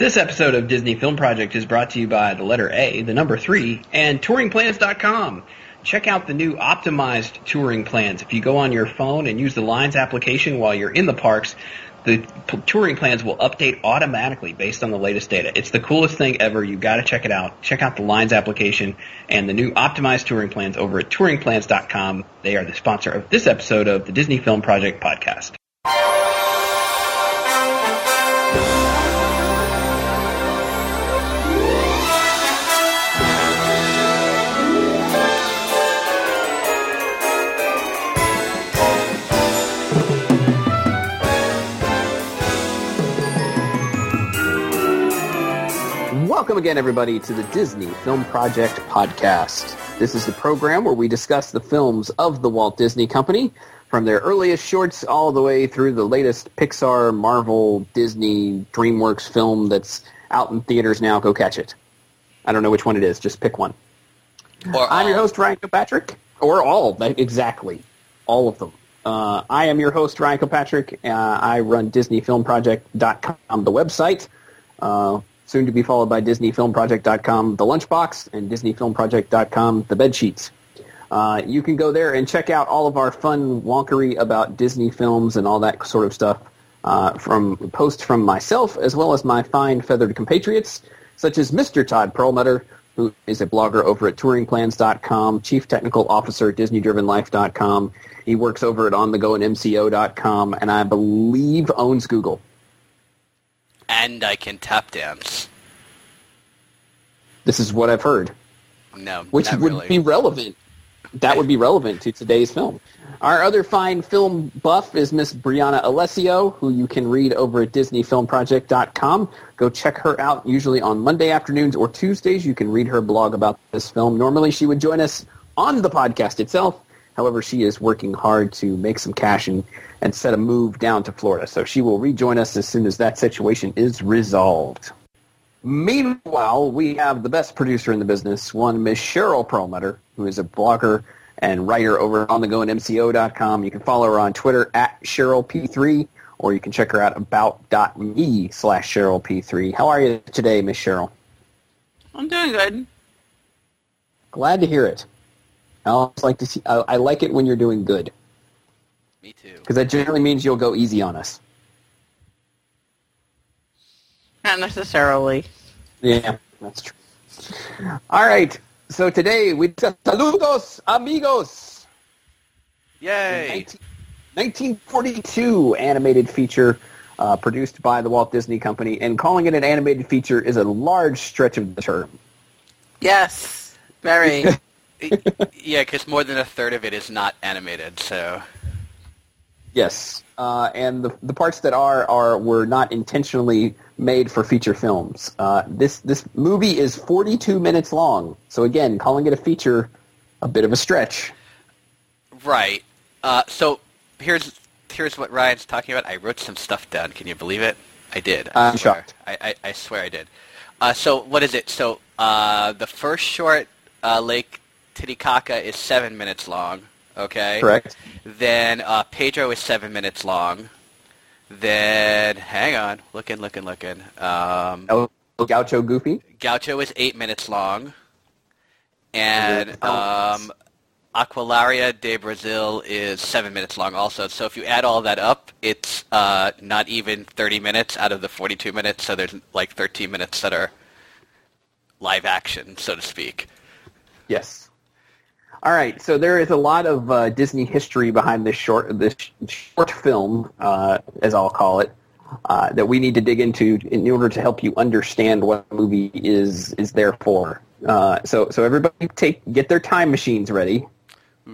This episode of Disney Film Project is brought to you by the letter A, the number three, and touringplans.com. Check out the new optimized touring plans. If you go on your phone and use the Lines application while you're in the parks, the touring plans will update automatically based on the latest data. It's the coolest thing ever. You got to check it out. Check out the Lines application and the new optimized touring plans over at touringplans.com. They are the sponsor of this episode of the Disney Film Project podcast. Welcome again, everybody, to the Disney Film Project podcast. This is the program where we discuss the films of the Walt Disney Company, from their earliest shorts all the way through the latest Pixar, Marvel, Disney, DreamWorks film that's out in theaters now. Go catch it. I don't know which one it is. Just pick one. Or I'm your host, Ryan Kilpatrick. Or all, exactly. All of them. Uh, I am your host, Ryan Kilpatrick. Uh, I run DisneyFilmProject.com, the website. Uh, soon to be followed by DisneyFilmProject.com, the lunchbox, and DisneyFilmProject.com, the bed sheets. Uh, you can go there and check out all of our fun wonkery about Disney films and all that sort of stuff uh, from posts from myself as well as my fine feathered compatriots, such as Mr. Todd Perlmutter, who is a blogger over at touringplans.com, chief technical officer at DisneyDrivenLife.com. He works over at OnTheGo and MCO.com, and I believe owns Google. And I can tap dance. This is what I've heard. No, which would really. be relevant. That would be relevant to today's film. Our other fine film buff is Miss Brianna Alessio, who you can read over at DisneyFilmProject.com. Go check her out usually on Monday afternoons or Tuesdays. You can read her blog about this film. Normally she would join us on the podcast itself. However, she is working hard to make some cash and, and set a move down to Florida. So she will rejoin us as soon as that situation is resolved. Meanwhile, we have the best producer in the business, one Miss Cheryl Perlmutter, who is a blogger and writer over on the go and MCO.com. You can follow her on Twitter at CherylP3, or you can check her out about.me slash CherylP3. How are you today, Miss Cheryl? I'm doing good. Glad to hear it. I always like to see. I, I like it when you're doing good Me too. because that generally means you'll go easy on us. Not necessarily. Yeah, that's true. All right. So today we discuss Saludos, amigos. Yay! 1942 animated feature uh, produced by the Walt Disney Company, and calling it an animated feature is a large stretch of the term. Yes. Very. yeah, because more than a third of it is not animated, so... Yes, uh, and the the parts that are are were not intentionally made for feature films. Uh, this this movie is 42 minutes long, so again, calling it a feature, a bit of a stretch. Right. Uh, so, here's here's what Ryan's talking about. I wrote some stuff down. Can you believe it? I did. I I'm swear. shocked. I, I, I swear I did. Uh, so, what is it? So, uh, the first short, uh, Lake Titicaca, is seven minutes long. Okay? Correct. Then uh, Pedro is seven minutes long. Then, hang on, looking, looking, looking. Um, El Gaucho Goofy. Gaucho is eight minutes long, and Oh, um, Aqualaria de Brazil is seven minutes long also. So if you add all that up, it's uh, not even 30 minutes out of the 42 minutes. So there's like 13 minutes that are live action, so to speak. Yes. All right, so there is a lot of uh, Disney history behind this short this short film, uh, as I'll call it, uh, that we need to dig into in order to help you understand what the movie is is there for. Uh, so so everybody take get their time machines ready,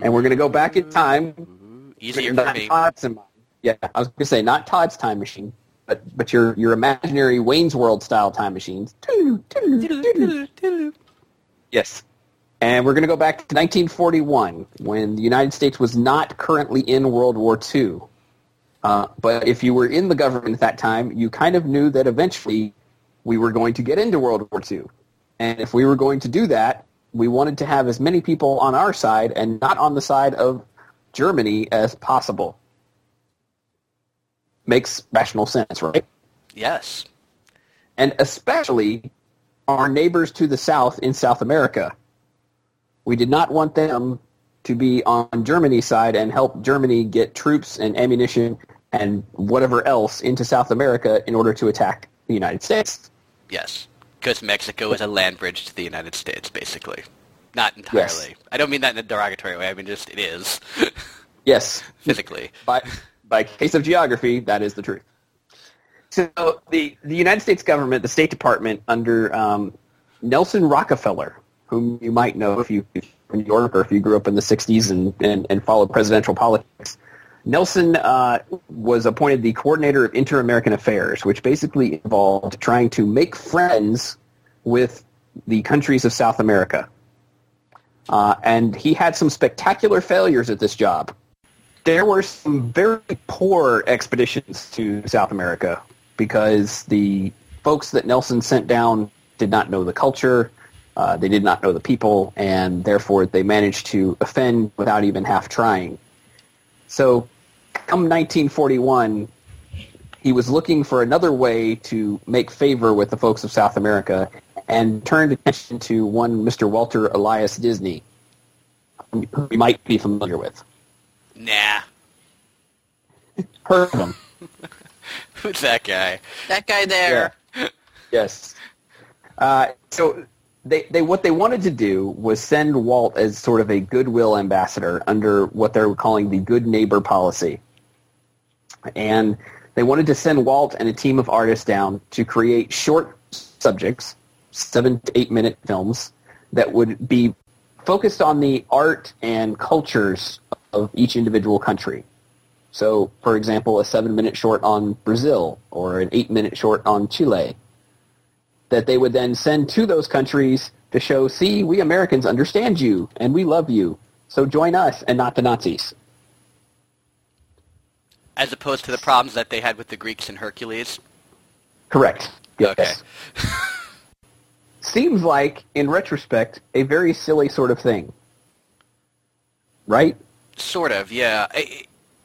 and we're going to go back in time. Easier for Not me. Todd's in mind. Yeah, I was going to say not Todd's time machine, but but your your imaginary Wayne's World style time machines. Yes. And we're going to go back to 1941 when the United States was not currently in World War II. Uh, but if you were in the government at that time, you kind of knew that eventually we were going to get into World War II. And if we were going to do that, we wanted to have as many people on our side and not on the side of Germany as possible. Makes rational sense, right? Yes. and especially our neighbors to the south in South America. We did not want them to be on Germany's side and help Germany get troops and ammunition and whatever else into South America in order to attack the United States. Yes, because Mexico is a land bridge to the United States, basically. Not entirely. Yes. I don't mean that in a derogatory way. I mean just it is Yes, physically. by by case of geography, that is the truth. So the the United States government, the State Department, under um, Nelson Rockefeller, whom you might know if you in New York or if you grew up in the '60s and and, and followed presidential politics. Nelson uh, was appointed the coordinator of Inter-American Affairs, which basically involved trying to make friends with the countries of South America. Uh, and he had some spectacular failures at this job there were some very poor expeditions to South America because the folks that Nelson sent down did not know the culture, uh, they did not know the people, and therefore they managed to offend without even half trying. So, come 1941, he was looking for another way to make favor with the folks of South America and turned attention to one Mr. Walter Elias Disney, who you might be familiar with. Nah. Heard of him. Who's that guy? That guy there. Yes. Uh, so they, they what they wanted to do was send Walt as sort of a goodwill ambassador under what they're calling the good neighbor policy. And they wanted to send Walt and a team of artists down to create short subjects, seven to eight minute films that would be focused on the art and cultures of each individual country. So, for example, a seven-minute short on Brazil or an eight-minute short on Chile that they would then send to those countries to show, see, we Americans understand you and we love you. So join us and not the Nazis. As opposed to the problems that they had with the Greeks and Hercules. Correct. Yes. Okay. Seems like, in retrospect, a very silly sort of thing. Right? Sort of, yeah.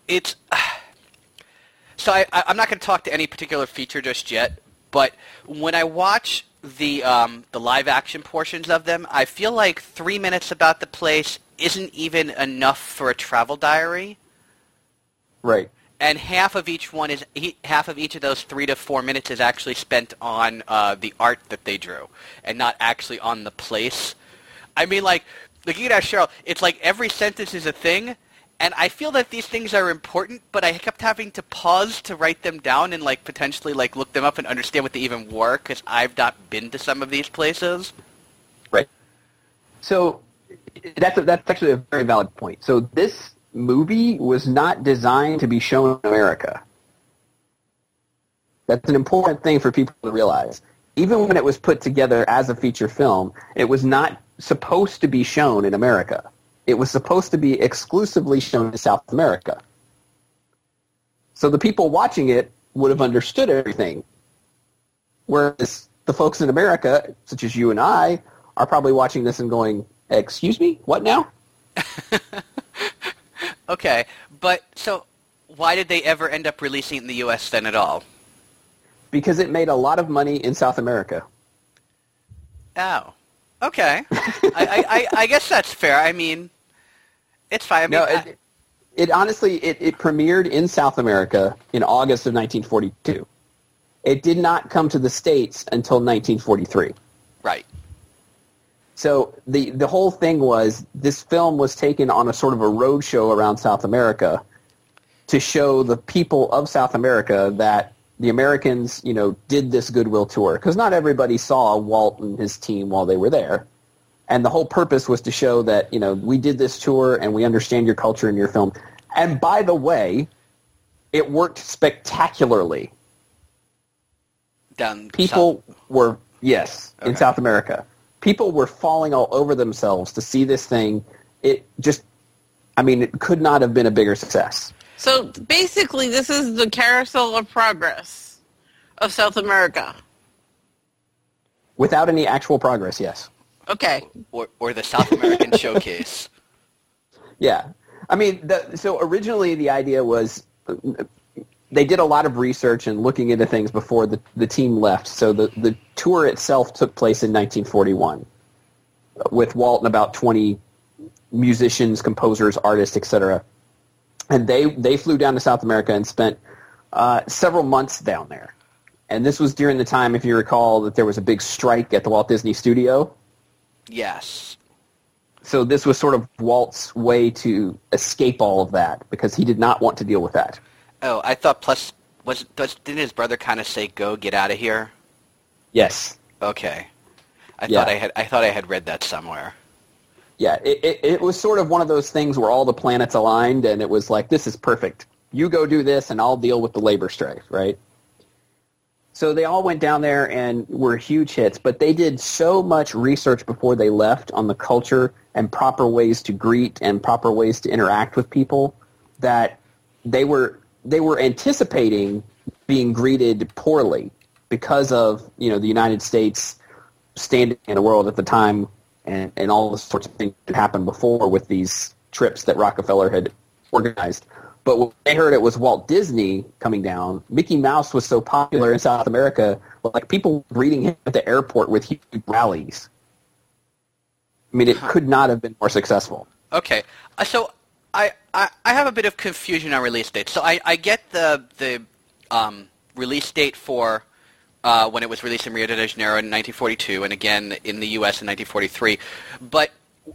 It's so I, I- I'm not going to talk to any particular feature just yet, but when I watch the um, the live action portions of them, I feel like three minutes about the place isn't even enough for a travel diary, Right. and half of each one is half of each of those three to four minutes is actually spent on uh, the art that they drew, and not actually on the place. I mean, like, like you can ask Cheryl, it's like every sentence is a thing, and I feel that these things are important, but I kept having to pause to write them down and like potentially like look them up and understand what they even were because I've not been to some of these places. Right. So that's a, that's actually a very valid point. So this movie was not designed to be shown in America. That's an important thing for people to realize. Even when it was put together as a feature film, it was not supposed to be shown in America. It was supposed to be exclusively shown in South America. So the people watching it would have understood everything. Whereas the folks in America, such as you and I, are probably watching this and going, excuse me, what now? Okay, but so why did they ever end up releasing it in the U.S. then at all? Because it made a lot of money in South America. Oh, okay. I, I, I, I guess that's fair. I mean, it's fine. I mean, No, it, it honestly, it, it premiered in South America in August of 1942. It did not come to the States until 1943. right. So the, the whole thing was this film was taken on a sort of a road show around South America to show the people of South America that the Americans, you know, did this goodwill tour because not everybody saw Walt and his team while they were there. And the whole purpose was to show that, you know, we did this tour and we understand your culture and your film. And by the way, it worked spectacularly. Down People were, yes, in South America. People were falling all over themselves to see this thing. It just, I mean, it could not have been a bigger success. So basically, this is the carousel of progress of South America. Without any actual progress, yes. Okay. or, or the South American Showcase. Yeah. I mean, the, so originally the idea was, they did a lot of research and looking into things before the, the team left. So the, the tour itself took place in 1941 with Walt and about 20 musicians, composers, artists, etc. And they, they flew down to South America and spent uh, several months down there. And this was during the time, if you recall, that there was a big strike at the Walt Disney Studio. Yes. So this was sort of Walt's way to escape all of that because he did not want to deal with that. Oh, I thought plus was, was didn't his brother kind of say go get out of here? Yes. Okay. I Yeah. thought I had I thought I had read that somewhere. Yeah, it, it, it was sort of one of those things where all the planets aligned, and it was like, this is perfect. You go do this, and I'll deal with the labor strike, right? So they all went down there and were huge hits, but they did so much research before they left on the culture and proper ways to greet and proper ways to interact with people that they were they were anticipating being greeted poorly because of you know the United States standing in the world at the time and, and all the sorts of things that happened before with these trips that Rockefeller had organized. But when they heard it was Walt Disney coming down, Mickey Mouse was so popular in South America, like people were greeting him at the airport with huge rallies. I mean, it could not have been more successful. Okay, uh, so I, I I have a bit of confusion on release dates. So I, I get the the um, release date for uh, when it was released in Rio de Janeiro in 1942, and again in the U.S. in 1943. But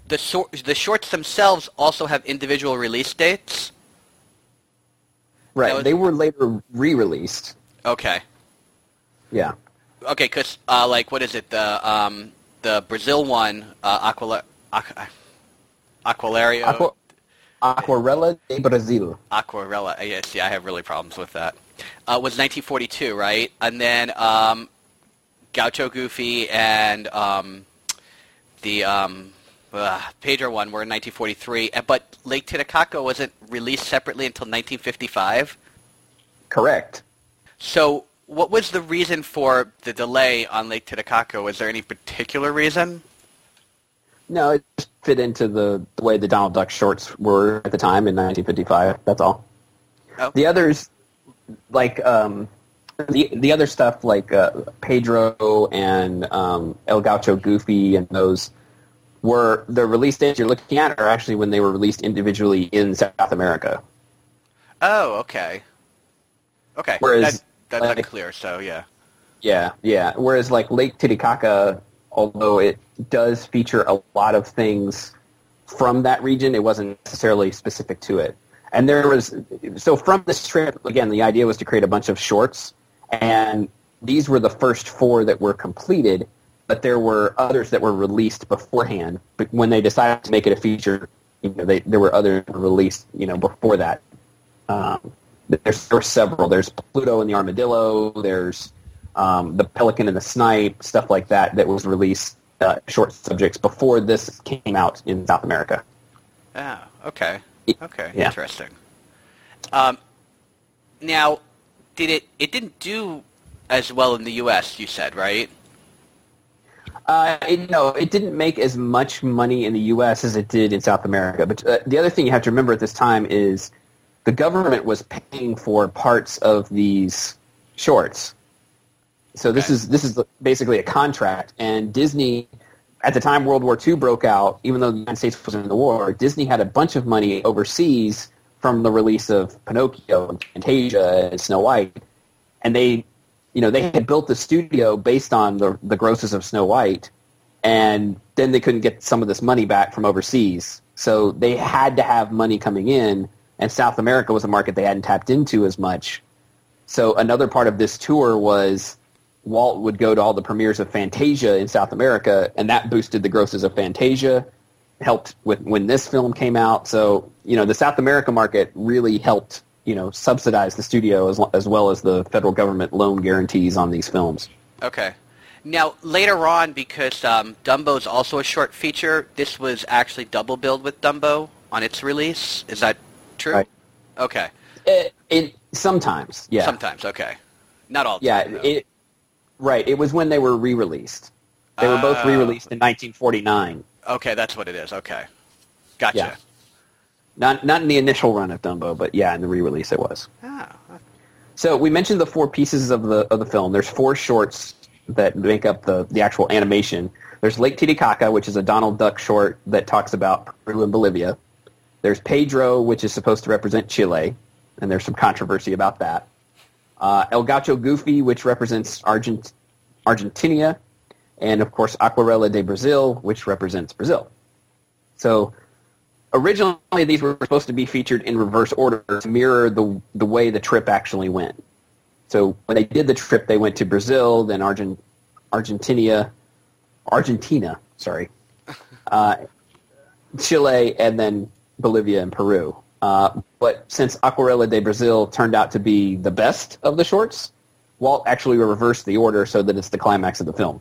the sor- the shorts themselves also have individual release dates. Right. was- they were later re-released. Okay, Yeah. okay, because uh, like what is it the um, the Brazil one uh, Aquila- Aqu- Aqualario. Aqua, Aquarela de Brazil. Aquarella. uh, Yes, yeah, I have really problems with that. Uh, was 1942, right? And then um, Gaucho Goofy and um, the um, uh, Pedro one were in 1943, uh, but Lake Titicaca wasn't released separately until 1955. Correct. So, what was the reason for the delay on Lake Titicaca? Was there any particular reason? No, it just fit into the, the way the Donald Duck shorts were at the time in 1955. That's all. Oh. The others, like um, the the other stuff, like uh, Pedro and um, El Gaucho Goofy, and those were the release dates you're looking at are actually when they were released individually in South America. Oh, okay. Okay, Whereas, that, that's like- unclear. So yeah. Yeah, yeah. Whereas like Lake Titicaca, although it does feature a lot of things from that region, it wasn't necessarily specific to it. And there was so from this trip again, the idea was to create a bunch of shorts, and these were the first four that were completed. But there were others that were released beforehand. But when they decided to make it a feature, you know, they, there were others released, you know, before that. Um, there's, there were several. There's Pluto and the Armadillo. There's um, the Pelican and the Snipe, stuff like that, that was released uh, short subjects before this came out in South America. Oh, okay. Okay, yeah. interesting. Um, now, did it? It didn't do as well in the U.S. You said, right? Uh, it, no, it didn't make as much money in the U.S. as it did in South America. But uh, the other thing you have to remember at this time is the government was paying for parts of these shorts. So this Okay. is this is basically a contract, and Disney, at the time World War II broke out, even though the United States was in the war, Disney had a bunch of money overseas from the release of Pinocchio and Fantasia and Snow White, and they, you know, they had built the studio based on the the grosses of Snow White, and then they couldn't get some of this money back from overseas, so they had to have money coming in, and South America was a market they hadn't tapped into as much. So another part of this tour was Walt would go to all the premieres of Fantasia in South America, and that boosted the grosses of Fantasia, helped with when this film came out. So you know the South America market really helped you know subsidize the studio as, as well as the federal government loan guarantees on these films. Okay. Now, later on, because um, is also a short feature, this was actually double billed with Dumbo on its release. Is that true? Right. Okay. It, it sometimes, yeah, Sometimes, okay. Not all the yeah, time, it right. It was when they were re-released. They were both Oh. re-released in 1949. Okay, that's what it is. Okay. Gotcha. Yeah. Not not in the initial run of Dumbo, but yeah, in the re-release it was. Ah, So we mentioned the four pieces of the of the film. There's four shorts that make up the the actual animation. There's Lake Titicaca, which is a Donald Duck short that talks about Peru and Bolivia. There's Pedro, which is supposed to represent Chile, and there's some controversy about that. Uh, El Gaucho Goofy, which represents Argent- Argentina, and of course Aquarela de Brazil, which represents Brazil. So originally these were supposed to be featured in reverse order to mirror the the way the trip actually went. So when they did the trip, they went to Brazil, then Argent, Argentina, Argentina, sorry, uh, Chile, and then Bolivia and Peru. Uh, but since Aquarela de Brazil turned out to be the best of the shorts, Walt actually reversed the order so that it's the climax of the film.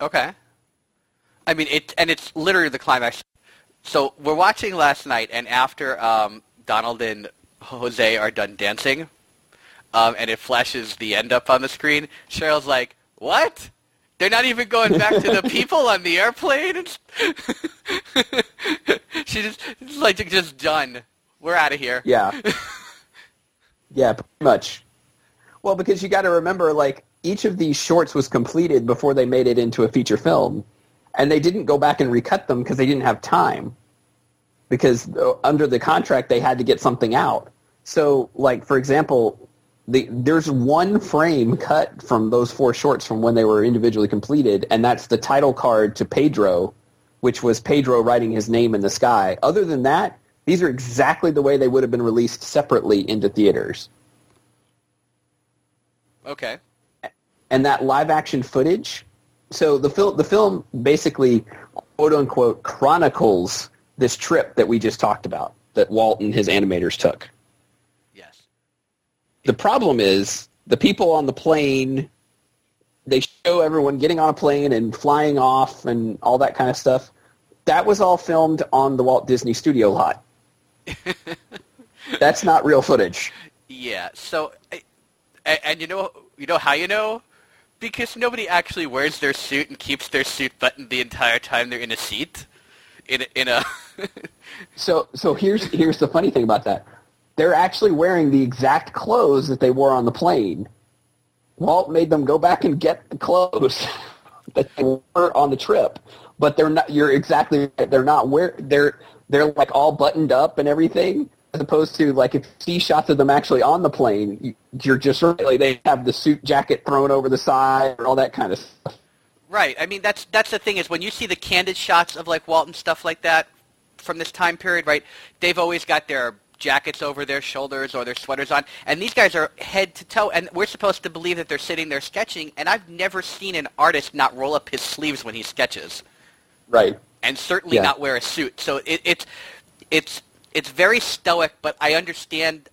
Okay. I mean, it and it's literally the climax. So we're watching last night, and after um, Donald and Jose are done dancing, um, and it flashes the end up on the screen, Cheryl's like, "What? They're not even going back to the people on the airplane." she just it's like just done. We're out of here. Yeah. yeah, pretty much. Well, because you got to remember, like each of these shorts was completed before they made it into a feature film, and they didn't go back and recut them because they didn't have time. Because uh, under the contract, they had to get something out. So, like for example, the, there's one frame cut from those four shorts from when they were individually completed, and that's the title card to Pedro, which was Pedro writing his name in the sky. Other than that, these are exactly the way they would have been released separately into theaters. Okay. And that live action footage, so the film the film basically quote unquote chronicles this trip that we just talked about that Walt and his animators took. Yes. The problem is the people on the plane they show everyone getting on a plane and flying off and all that kind of stuff. That was all filmed on the Walt Disney Studio lot. That's not real footage. Yeah. So, and, and you know, you know how you know, because nobody actually wears their suit and keeps their suit buttoned the entire time they're in a seat. In in a so so here's here's the funny thing about that. They're actually wearing the exact clothes that they wore on the plane. Walt made them go back and get the clothes that they wore on the trip, but they're not. You're exactly. They're not wear. They're they're like all buttoned up and everything, as opposed to like if you see shots of them actually on the plane, you're just really they have the suit jacket thrown over the side and all that kind of stuff. Right. I mean, that's that's the thing is when you see the candid shots of like Walton stuff like that from this time period, right? They've always got their jackets over their shoulders or their sweaters on, and these guys are head to toe, and we're supposed to believe that they're sitting there sketching. And I've never seen an artist not roll up his sleeves when he sketches, Right. and certainly Yeah. not wear a suit. So it, it's it's it's very stoic, but I understand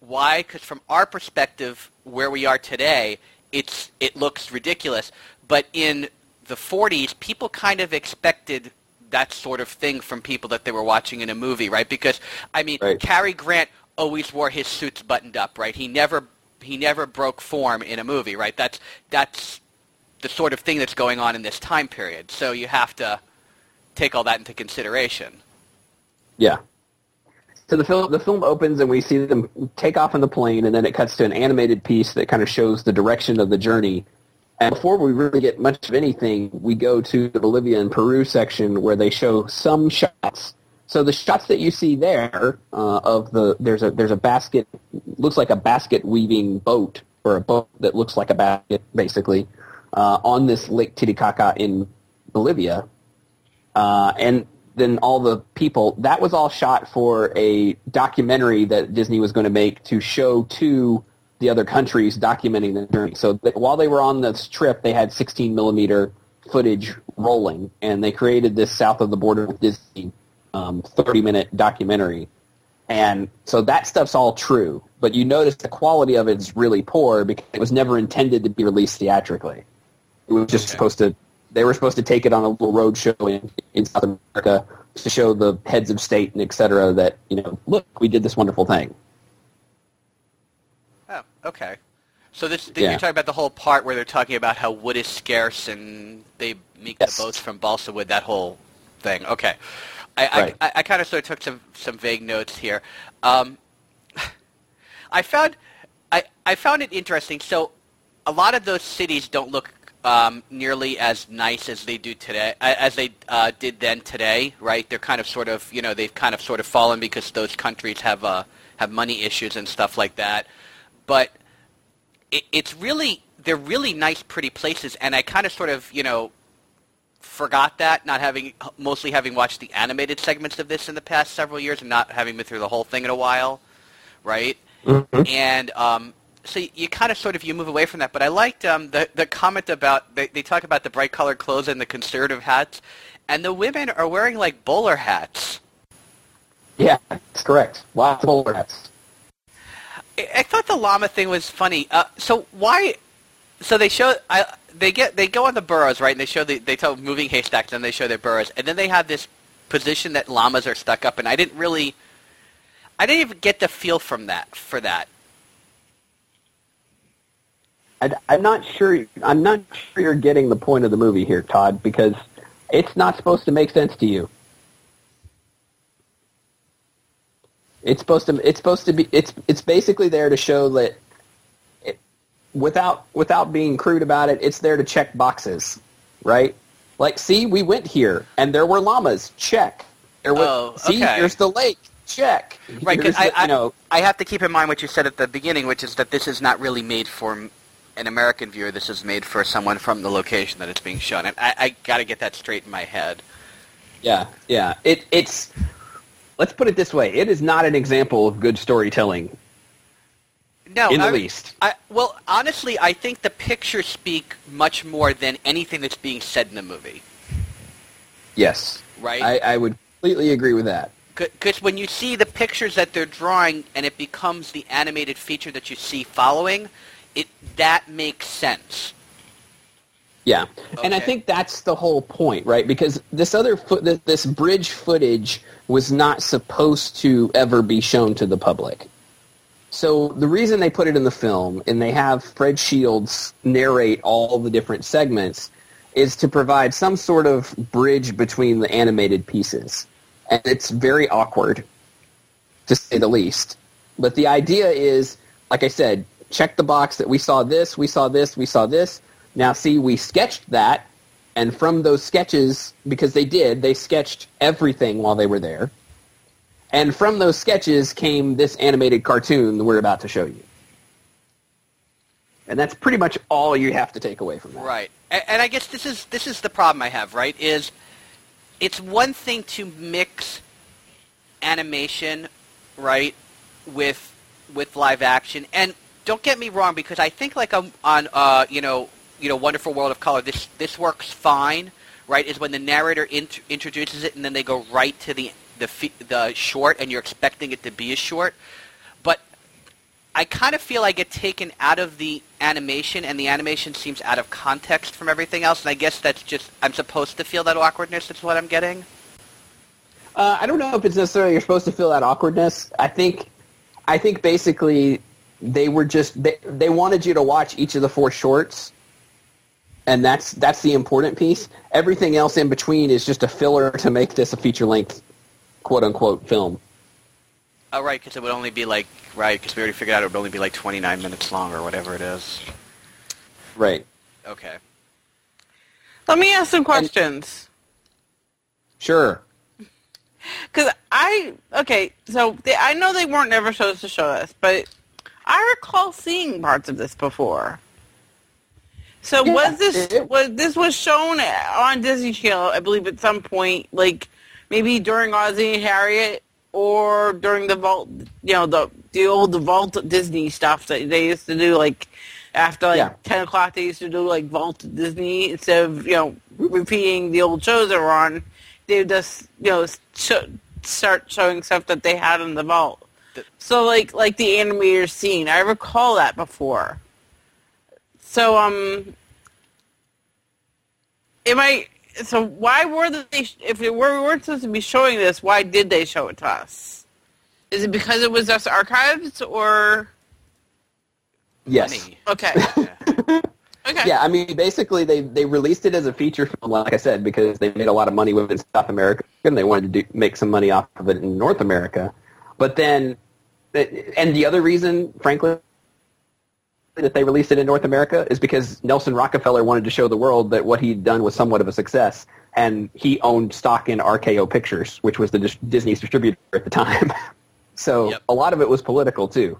why, because from our perspective, where we are today, it's it looks ridiculous. But in the 40s, people kind of expected that sort of thing from people that they were watching in a movie, right? Because I mean, Right. Cary Grant always wore his suits buttoned up, right? He never he never broke form in a movie, right? That's that's the sort of thing that's going on in this time period. So you have to take all that into consideration. Yeah. So the film the film opens and we see them take off in the plane, and then it cuts to an animated piece that kind of shows the direction of the journey. And before we really get much of anything, we go to the Bolivia and Peru section where they show some shots. So the shots that you see there uh, of the there's a there's a basket looks like a basket weaving boat or a boat that looks like a basket basically uh, on this Lake Titicaca in Bolivia uh, and then all the people. That was all shot for a documentary that Disney was going to make to show to the other countries documenting the journey. So that while they were on this trip, they had 16 millimeter footage rolling, and they created this south of the border with Disney um, 30 minute documentary. And so that stuff's all true, but you notice the quality of it is really poor because it was never intended to be released theatrically. It was just Okay. supposed to. They were supposed to take it on a little road show in, in South America to show the heads of state and et cetera that you know, look, we did this wonderful thing. Oh, okay. So this Yeah. you're talking about the whole part where they're talking about how wood is scarce and they make Yes. the boats from balsa wood. That whole thing. Okay. I Right. I, I, I kind of sort of took some some vague notes here. Um, I found I, I found it interesting. So a lot of those cities don't look um, nearly as nice as they do today, as they uh, did then today, right? They're kind of sort of, you know, they've kind of sort of fallen because those countries have uh, have money issues and stuff like that. But it, it's really, they're really nice, pretty places, and I kind of sort of, you know, forgot that, not having, mostly having watched the animated segments of this in the past several years and not having been through the whole thing in a while, right? Mm-hmm. And um, so you kind of sort of you move away from that. But I liked um, the the comment about they, they talk about the bright colored clothes and the conservative hats, and the women are wearing like bowler hats. Yeah, that's correct. Lots of bowler hats. I, I thought the llama thing was funny. Uh, so why? So they show I they get they go on the burros right, and they show the, they tell moving haystacks, and they show their burros, and then they have this position that llamas are stuck up, and I didn't really. I didn't even get the feel from that for that. I, am not sure. I'm not sure you're getting the point of the movie here, Todd, because it's not supposed to make sense to you. It's supposed to. It's supposed to be. It's it's basically there to show that, it, without without being crude about it, it's there to check boxes, right? Like, see, we went here, and there were llamas. Check. There was. Oh, see, okay. here's the lake. Check. Right, because I, I, you know, I have to keep in mind what you said at the beginning, which is that this is not really made for an American viewer, this is made for someone from the location that it's being shown. And I, I got to get that straight in my head. Yeah, yeah. It, it's let's put it this way: it is not an example of good storytelling. No, in the I, least. I, well, honestly, I think the pictures speak much more than anything that's being said in the movie. Yes, right. I, I would completely agree with that. Because when you see the pictures that they're drawing, and it becomes the animated feature that you see following, it that makes sense. Yeah, okay. and I think that's the whole point, right? Because this other foot, this bridge footage was not supposed to ever be shown to the public. So the reason they put it in the film and they have Fred Shields narrate all the different segments is to provide some sort of bridge between the animated pieces. And it's very awkward, to say the least. But the idea is, like I said, check the box that we saw this, we saw this, we saw this. Now see, we sketched that, and from those sketches, because they did, they sketched everything while they were there. And from those sketches came this animated cartoon that we're about to show you. And that's pretty much all you have to take away from that. Right. And I guess this is this is the problem I have, right? Is it's one thing to mix animation, right, with with live action. And don't get me wrong, because I think like on, on uh, you know you know Wonderful World of Color, this this works fine, right? Is when the narrator int- introduces it and then they go right to the the the short, and you're expecting it to be a short. But I kind of feel I get taken out of the animation, and the animation seems out of context from everything else. And I guess that's just I'm supposed to feel that awkwardness. That's what I'm getting. Uh, I don't know if it's necessarily you're supposed to feel that awkwardness. I think, I think basically they were just they, they wanted you to watch each of the four shorts. And that's that's the important piece. Everything else in between is just a filler to make this a feature length quote unquote film. Oh right because it would only be like right because we already figured out it would only be like 29 minutes long or whatever it is. Right. Okay. Let me ask some questions. And, sure. Because i okay so they, i know they weren't ever supposed to show us but I recall seeing parts of this before. So yeah, was this was this was shown on Disney Channel? I believe at some point, like maybe during Ozzie and Harriet, or during the vault, you know, the the old Vault Disney stuff that they used to do, like after like yeah. ten o'clock, they used to do like Vault Disney instead of you know repeating the old shows that were on. They would just you know sh- start showing stuff that they had in the vault. So like like the animator scene, I recall that before. So um, am I? So why were they? If we weren't supposed to be showing this, why did they show it to us? Is it because it was us archives or? Yes. Okay. Okay. Yeah, I mean, basically, they they released it as a feature film, like I said, because they made a lot of money with it in South America, and they wanted to do, make some money off of it in North America. But then and the other reason, frankly, that they released it in North America is because Nelson Rockefeller wanted to show the world that what he'd done was somewhat of a success, and he owned stock in RKO Pictures, which was the dis- Disney's distributor at the time. so Yep. a lot of it was political too.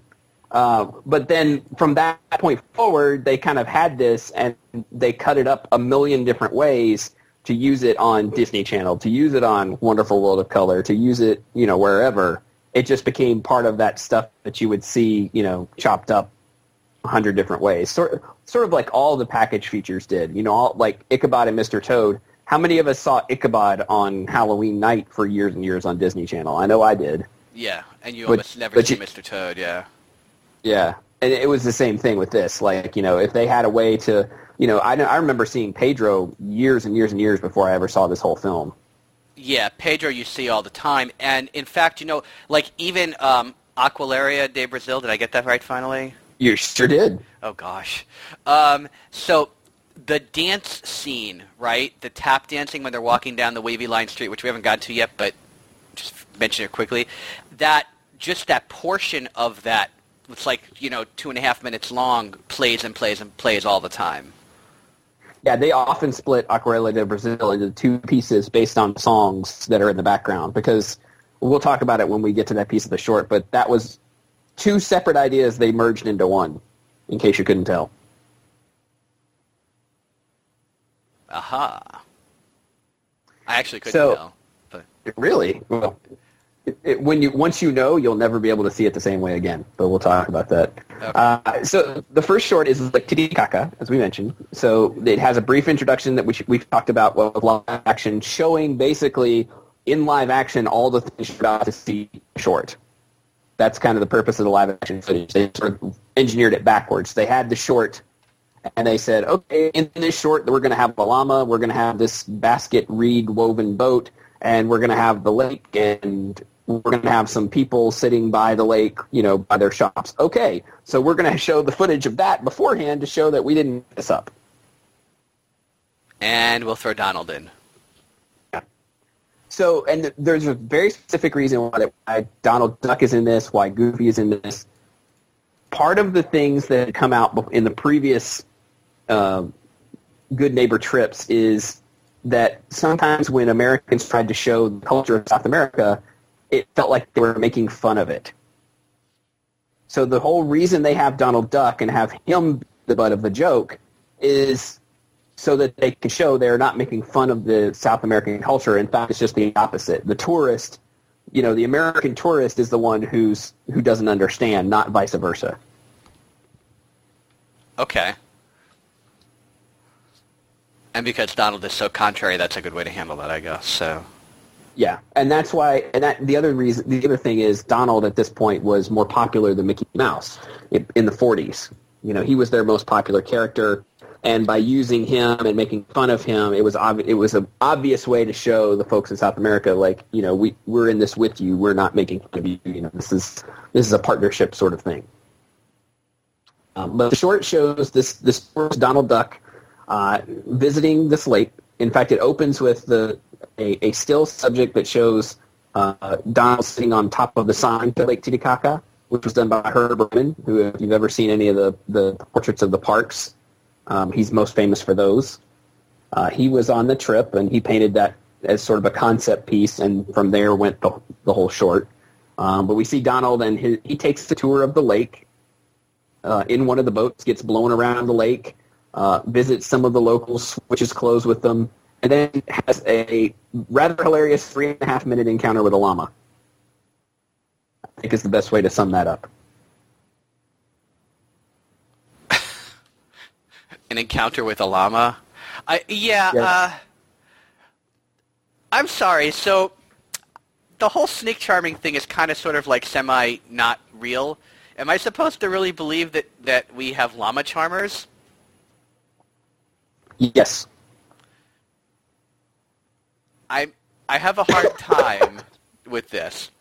Uh, but then from that point forward, they kind of had this, and they cut it up a million different ways to use it on Disney Channel, to use it on Wonderful World of Color, to use it, you know, wherever. It just became part of that stuff that you would see, you know, chopped up a hundred different ways. Sort, sort of like all the package features did. You know, all, like Ichabod and Mr. Toad. How many of us saw Ichabod on Halloween night for years and years on Disney Channel? I know I did. Yeah, and you But- almost never but see you- Mr. Toad. Yeah. Yeah, and it was the same thing with this. Like, you know, if they had a way to, you know, I know, I remember seeing Pedro years and years and years before I ever saw this whole film. Yeah, Pedro you see all the time, and in fact, you know, like even um, Aqualaria de Brazil. Did I get that right finally? You sure did. Oh gosh. Um, so the dance scene, right? The tap dancing when they're walking down the wavy line street, which we haven't gotten to yet, but just mention it quickly. That just that portion of that, it's like you know two and a half minutes long, plays and plays and plays all the time. Yeah, they often split Aquarela de Brazil into two pieces based on songs that are in the background because we'll talk about it when we get to that piece of the short, but that was two separate ideas they merged into one, in case you couldn't tell. Aha. I actually couldn't So- tell. But Really? Well, it, it, when you once you know, you'll never be able to see it the same way again. But we'll talk about that. Okay. Uh, so the first short is Lake Titicaca, as we mentioned. So it has a brief introduction that we we've talked about with live action, showing basically in live action all the things you're about to see short. That's kind of the purpose of the live action footage. They sort of engineered it backwards. They had the short and they said, okay, in this short, we're going to have a llama, we're going to have this basket reed woven boat, and we're going to have the lake, and we're going to have some people sitting by the lake, you know, by their shops. Okay, so we're going to show the footage of that beforehand to show that we didn't mess up. and we'll throw Donald in. Yeah. So, and th- there's a very specific reason why, that, why Donald Duck is in this, why Goofy is in this. Part of the things that come out in the previous uh, Good Neighbor trips is that sometimes when Americans tried to show the culture of South America, it felt like they were making fun of it. So the whole reason they have Donald Duck and have him the butt of the joke is so that they can show they're not making fun of the South American culture. In fact, it's just the opposite. The tourist, you know, the American tourist is the one who's who doesn't understand, not vice versa. Okay. And because Donald is so contrary, that's a good way to handle that, I guess. So, Yeah, and that's why. And that the other reason, the other thing is Donald at this point was more popular than Mickey Mouse in, the '40s. You know, he was their most popular character, and by using him and making fun of him, it was it was an obvious way to show the folks in South America, like you know, we we're in this with you. We're not making fun of you. You know, this is this is a partnership sort of thing. Um, but the short shows this this Donald Duck uh, visiting this lake. In fact, it opens with the a, a still subject that shows uh, Donald sitting on top of the sign to Lake Titicaca, which was done by Herb Ryman, who, if you've ever seen any of the, the portraits of the parks, um, he's most famous for those. Uh, he was on the trip, and he painted that as sort of a concept piece, and from there went the, the whole short. Um, but we see Donald, and his, he takes the tour of the lake uh, in one of the boats, gets blown around the lake, uh, visits some of the locals, switches clothes with them, and then has a rather hilarious three and a half minute encounter with a llama. I think is the best way to sum that up. an encounter with a llama. I yeah. Yes. Uh, I'm sorry. So the whole snake charming thing is kind of sort of like semi not real. Am I supposed to really believe that that we have llama charmers? Yes. I I have a hard time with this.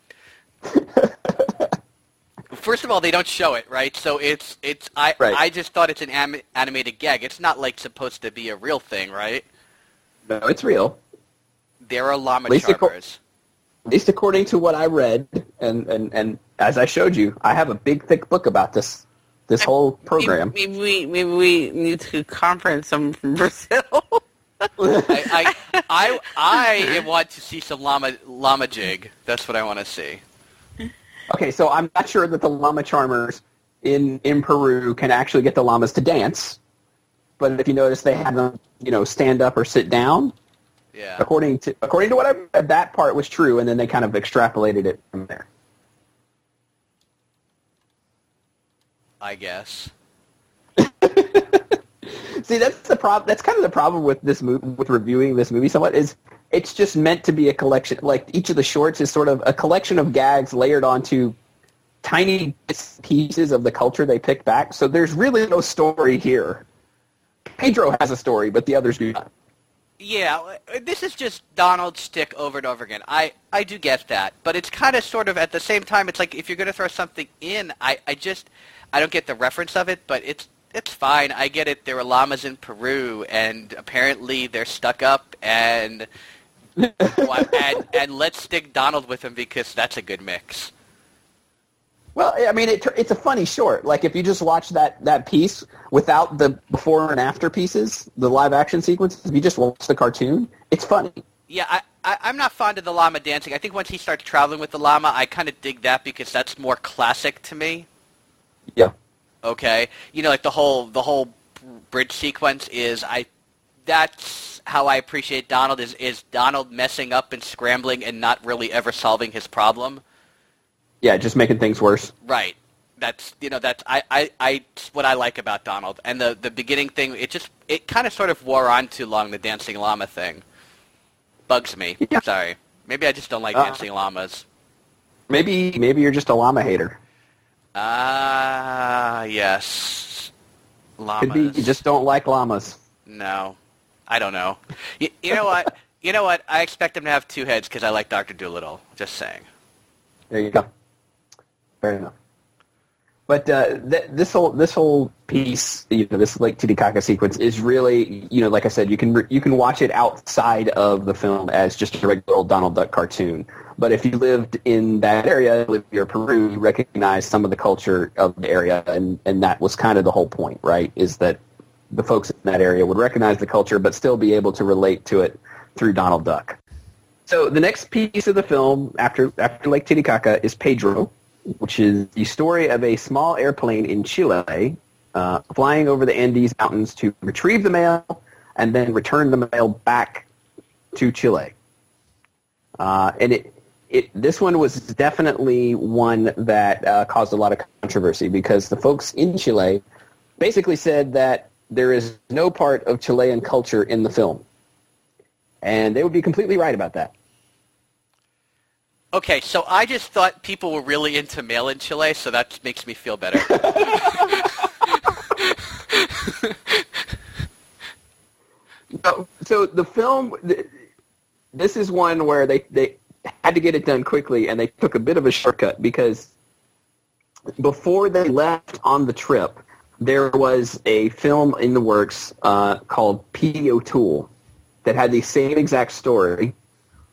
First of all, they don't show it, right? So it's it's I Right. I just thought it's an am- animated gag. It's not like supposed to be a real thing, right? No, it's real. There are llama least acco- charmers. At least according to what I read, and, and, and as I showed you, I have a big, thick book about this. this whole program. Maybe we maybe we need to conference them from Brazil. I, I, I, I want to see some llama llama jig. That's what I want to see. Okay, so I'm not sure that the llama charmers in in Peru can actually get the llamas to dance, but if you notice, they have them, you know, stand up or sit down. Yeah. According to according to what I read, that part was true, and then they kind of extrapolated it from there. I guess. See, that's the problem. That's kind of the problem with this movie, with reviewing this movie. Somewhat is it's just meant to be a collection. Like each of the shorts is sort of a collection of gags layered onto tiny pieces of the culture they picked back. So there's really no story here. Pedro has a story, but the others do not. Yeah, this is just Donald's stick over and over again. I, I do get that, but it's kind of sort of at the same time. It's like if you're going to throw something in, I, I just I don't get the reference of it, but it's it's fine. I get it. There were llamas in Peru, and apparently they're stuck up, and and and let's stick Donald with them because that's a good mix. Well, I mean, it, it's a funny short. Like if you just watch that, that piece without the before and after pieces, the live action sequences, if you just watch the cartoon, it's funny. Yeah, I, I, I'm not fond of the llama dancing. I think once he starts traveling with the llama, I kind of dig that because that's more classic to me. Yeah. Okay, you know, like the whole the whole bridge sequence is I. That's how I appreciate Donald is is Donald messing up and scrambling and not really ever solving his problem. Yeah, just making things worse. Right. That's you know that's I I, I what I like about Donald and the the beginning thing. It just it kind of sort of wore on too long. The dancing llama thing bugs me. Yeah. Sorry. Maybe I just don't like Uh, dancing llamas. Maybe maybe you're just a llama hater. Ah, yes. Llamas. Could be you just don't like llamas. No, I don't know. You, you know what? You know what? I expect him to have two heads because I like Doctor Dolittle. Just saying. There you go. Fair enough. But uh, th- this whole this whole piece, you know, this Lake Titicaca sequence is really, you know, like I said, you can re- you can watch it outside of the film as just a regular old Donald Duck cartoon. But if you lived in that area, if you're Peru, you recognize some of the culture of the area, and and that was kind of the whole point, right? Is that the folks in that area would recognize the culture, but still be able to relate to it through Donald Duck. So the next piece of the film after after Lake Titicaca is Pedro, which is the story of a small airplane in Chile uh, flying over the Andes Mountains to retrieve the mail and then return the mail back to Chile. Uh, and it, it this one was definitely one that uh, caused a lot of controversy because the folks in Chile basically said that there is no part of Chilean culture in the film. And they would be completely right about that. Okay, so I just thought people were really into mail in Chile, so that makes me feel better. No, so the film, this is one where they, they had to get it done quickly, and they took a bit of a shortcut because before they left on the trip, there was a film in the works uh, called P.D. O'Toole that had the same exact story,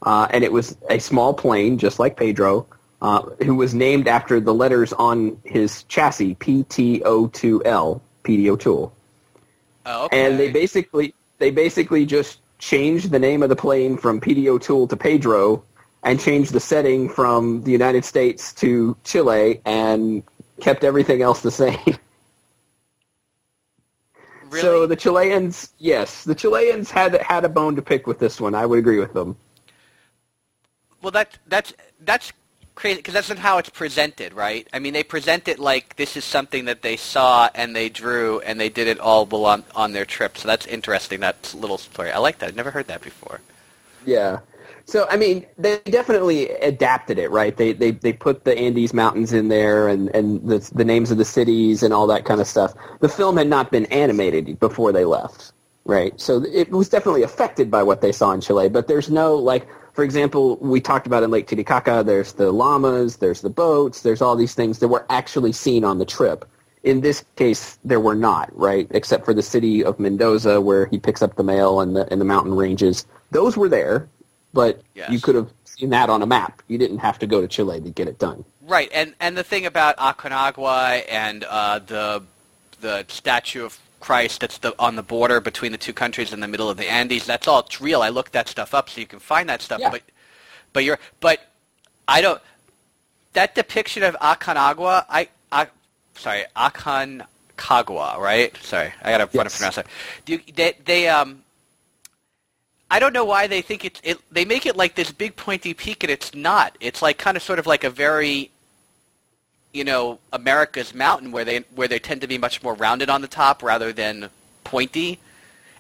uh, and it was a small plane, just like Pedro, uh, who was named after the letters on his chassis, P-T-O-2-L, P.D. O'Toole. Oh, okay. And they basically they basically just changed the name of the plane from PD O'Toole to Pedro and changed the setting from the United States to Chile and kept everything else the same. really? So the Chileans, yes, the Chileans had had a bone to pick with this one. I would agree with them. well, that that's that's crazy because that's not how it's presented, right? I mean, they present it like this is something that they saw and they drew and they did it all on on their trip. So that's interesting. That little story. I like that. I've never heard that before. Yeah. So I mean, they definitely adapted it, right? They they they put the Andes Mountains in there and and the the names of the cities and all that kind of stuff. The film had not been animated before they left, right? So it was definitely affected by what they saw in Chile, but there's no like for example, we talked about in Lake Titicaca, there's the llamas, there's the boats, there's all these things that were actually seen on the trip. In this case, there were not, right? Except for the city of Mendoza where he picks up the mail and the, and the mountain ranges. Those were there, but Yes. you could have seen that on a map. You didn't have to go to Chile to get it done. Right, and and the thing about Aconcagua and uh, the the statue of Christ that's the, on the border between the two countries in the middle of the Andes, that's all it's real. I looked that stuff up so you can find that stuff. Yeah. But but you're but I don't that depiction of Aconcagua, I, I sorry, Aconcagua, right? Sorry, I gotta want Yes. to pronounce that. Do you, they, they um. I don't know why they think it's it. They make it like this big pointy peak, and it's not. It's like kind of sort of like a very, you know, America's mountain where they where they tend to be much more rounded on the top rather than pointy.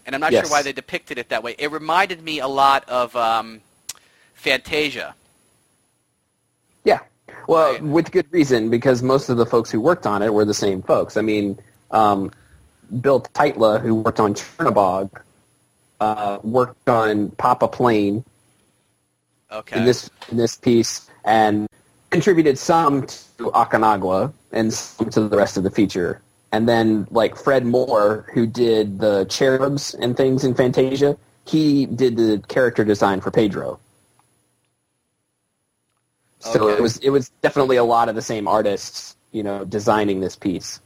And I'm not Yes. sure why they depicted it that way. It reminded me a lot of um, Fantasia. Yeah. Well, Right. with good reason, because most of the folks who worked on it were the same folks. I mean, um, Bill Tytla, who worked on Chernobog, uh, worked on Papa Plane Okay. in this in this piece, and contributed some to Aconcagua and some to the rest of the feature. And then, like Fred Moore, who did the cherubs and things in Fantasia, he did the character design for Pedro. So Okay. it was it was definitely a lot of the same artists, you know, designing this piece.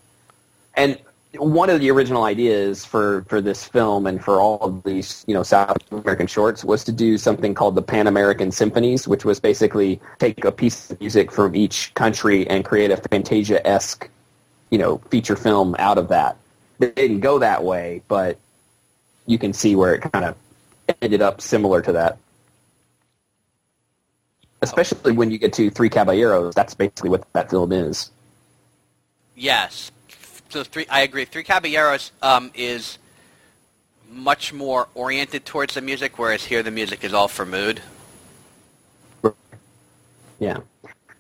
And one of the original ideas for, for this film and for all of these, you know, South American shorts was to do something called the Pan American Symphonies, which was basically take a piece of music from each country and create a Fantasia esque, you know, feature film out of that. It didn't go that way, but you can see where it kind of ended up similar to that. Especially when you get to Three Caballeros, that's basically what that film is. Yes. So three, I agree. Three Caballeros um, is much more oriented towards the music, whereas here the music is all for mood. Yeah.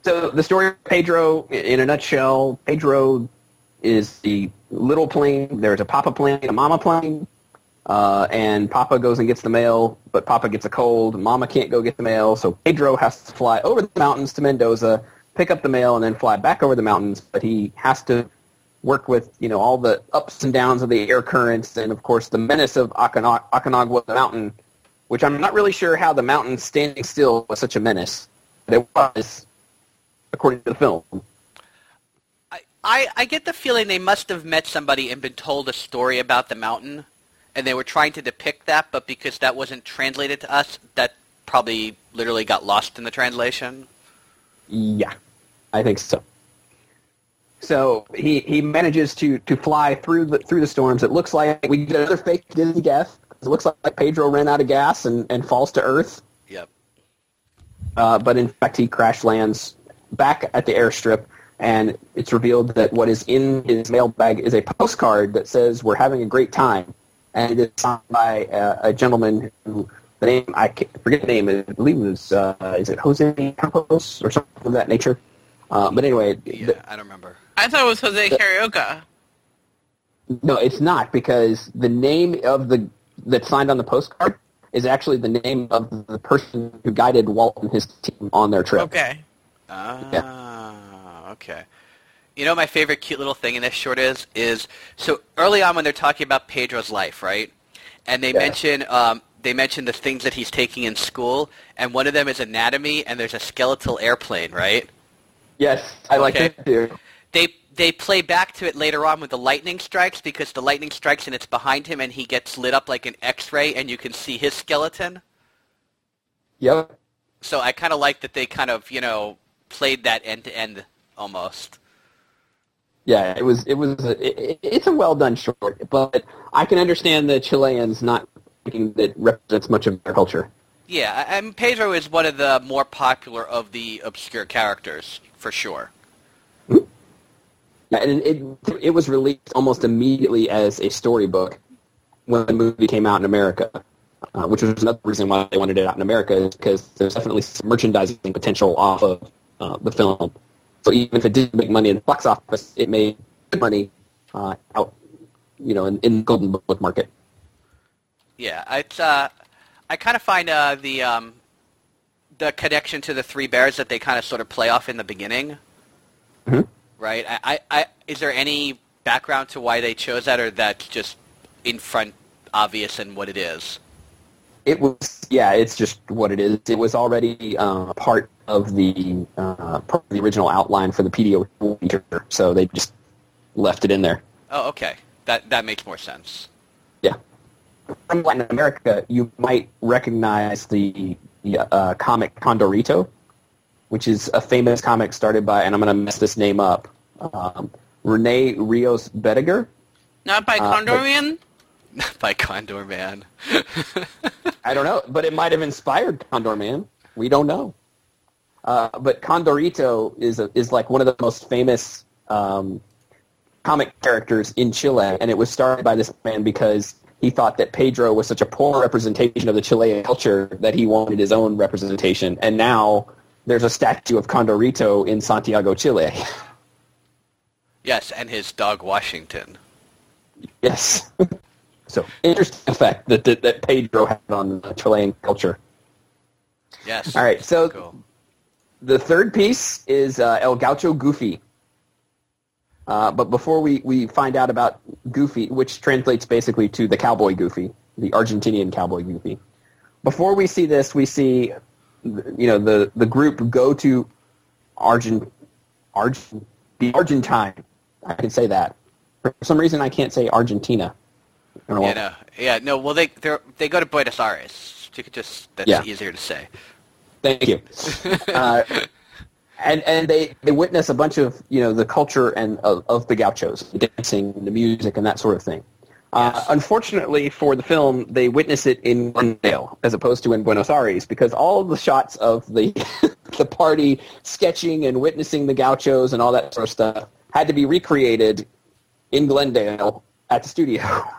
So the story of Pedro, in a nutshell, Pedro is the little plane. There's a Papa plane, a Mama plane, uh, and Papa goes and gets the mail, but Papa gets a cold. Mama can't go get the mail, so Pedro has to fly over the mountains to Mendoza, pick up the mail, and then fly back over the mountains. But he has to work with you know all the ups and downs of the air currents, and of course the menace of Aconcagua Mountain, which I'm not really sure how the mountain standing still was such a menace. But it was, according to the film. I, I, I get the feeling they must have met somebody and been told a story about the mountain, and they were trying to depict that, but because that wasn't translated to us, that probably literally got lost in the translation. Yeah, I think so. So he, he manages to, to fly through the through the storms. It looks like we get another fake Disney death. It looks like Pedro ran out of gas and, and falls to Earth. Yep. Uh, but in fact, he crash lands back at the airstrip, and it's revealed that what is in his mailbag is a postcard that says, "We're having a great time," and it is signed by uh, a gentleman who the name I can't, forget the name. I believe it was uh, is it Jose Campos or something of that nature. Uh, but anyway, Yeah, the- I don't remember. I thought it was Jose Carioca. no, it's not because the name of the that's signed on the postcard is actually the name of the person who guided Walt and his team on their trip. Okay. Ah, okay. You know my favorite cute little thing in this short is? Is so early on when they're talking about Pedro's life, right? And they Yeah. mention um, they mention the things that he's taking in school, and one of them is anatomy, and there's a skeletal airplane, right? Yes, I like Okay. it too. They they play back to it later on with the lightning strikes because the lightning strikes and it's behind him, and he gets lit up like an X-ray, and you can see his skeleton. Yep. So I kind of like that they kind of you know played that end to end almost. Yeah, it was it was a, it, it's a well done short, but I can understand the Chileans not thinking that represents much of their culture. Yeah, and Pedro is one of the more popular of the obscure characters for sure. And it it was released almost immediately as a storybook when the movie came out in America, uh, which was another reason why they wanted it out in America is because there's definitely some merchandising potential off of uh, the film. So even if it didn't make money in the box office, it made good money uh, out, you know, in, in the Golden Book market. Yeah, it's uh, I kind of find uh, the um, the connection to the Three Bears that they kind of sort of play off in the beginning. Mhm. Right? I, I, I, is there any background to why they chose that, or that's just in front obvious and what it is? It was, yeah, it's just what it is. It was already uh, part of the uh, part of the original outline for the PDO feature, so they just left it in there. Oh, okay. That that makes more sense. Yeah. From Latin America, you might recognize the, the uh, comic Condorito, which is a famous comic started by, and I'm going to mess this name up, um, Rene Rios Boettiger. Not by Uh, Condorian? By Condorman. I don't know, but it might have inspired Condorman. We don't know. Uh, but Condorito is a, is like one of the most famous um, comic characters in Chile, and it was started by this man because he thought that Pedro was such a poor representation of the Chilean culture that he wanted his own representation. And now there's a statue of Condorito in Santiago, Chile. yes, and his dog Washington. yes. so interesting effect that, that that Pedro had on the Chilean culture. Yes. All right, so Cool. The third piece is uh, El Gaucho Goofy. Uh, but before we, we find out about Goofy, which translates basically to the cowboy Goofy, the Argentinian cowboy Goofy, before we see this, we see, you know, the, the group go to Argent, Argent, the Argentine. I can say that. For some reason, I can't say Argentina. I don't know Yeah, why. no, yeah, no. Well, they they they go to Buenos Aires. You could just that's Yeah. easier to say. Thank you. uh, and and they, they witness a bunch of you know the culture and of, of the gauchos, the dancing, the music, and that sort of thing. Uh, unfortunately for the film, they witness it in Glendale as opposed to in Buenos Aires because all of the shots of the the party sketching and witnessing the gauchos and all that sort of stuff had to be recreated in Glendale at the studio.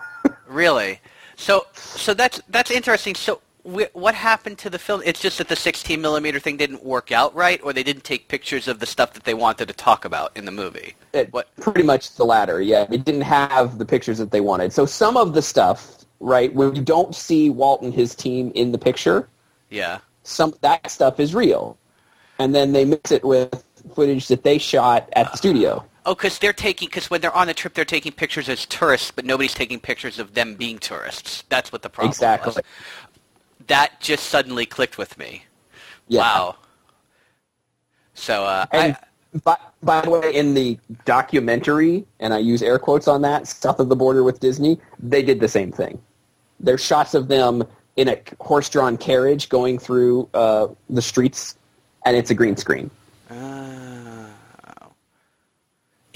Really? So so that's that's interesting. So what happened to the film? It's just that the 16 millimeter thing didn't work out right, or they didn't take pictures of the stuff that they wanted to talk about in the movie. It- What? Pretty much the latter, yeah. It didn't have the pictures that they wanted. So some of the stuff, right, when you don't see Walt and his team in the picture, Yeah. some that stuff is real. And then they mix it with footage that they shot at the studio. Oh, because they're taking because when they're on the trip, they're taking pictures as tourists, but nobody's taking pictures of them being tourists. That's what the problem Exactly. was. That just suddenly clicked with me. Yeah. Wow. So uh, And I, by, by the way, in the documentary, and I use air quotes on that, south of the border with Disney, they did the same thing. There's shots of them in a horse-drawn carriage going through uh, the streets, and it's a green screen.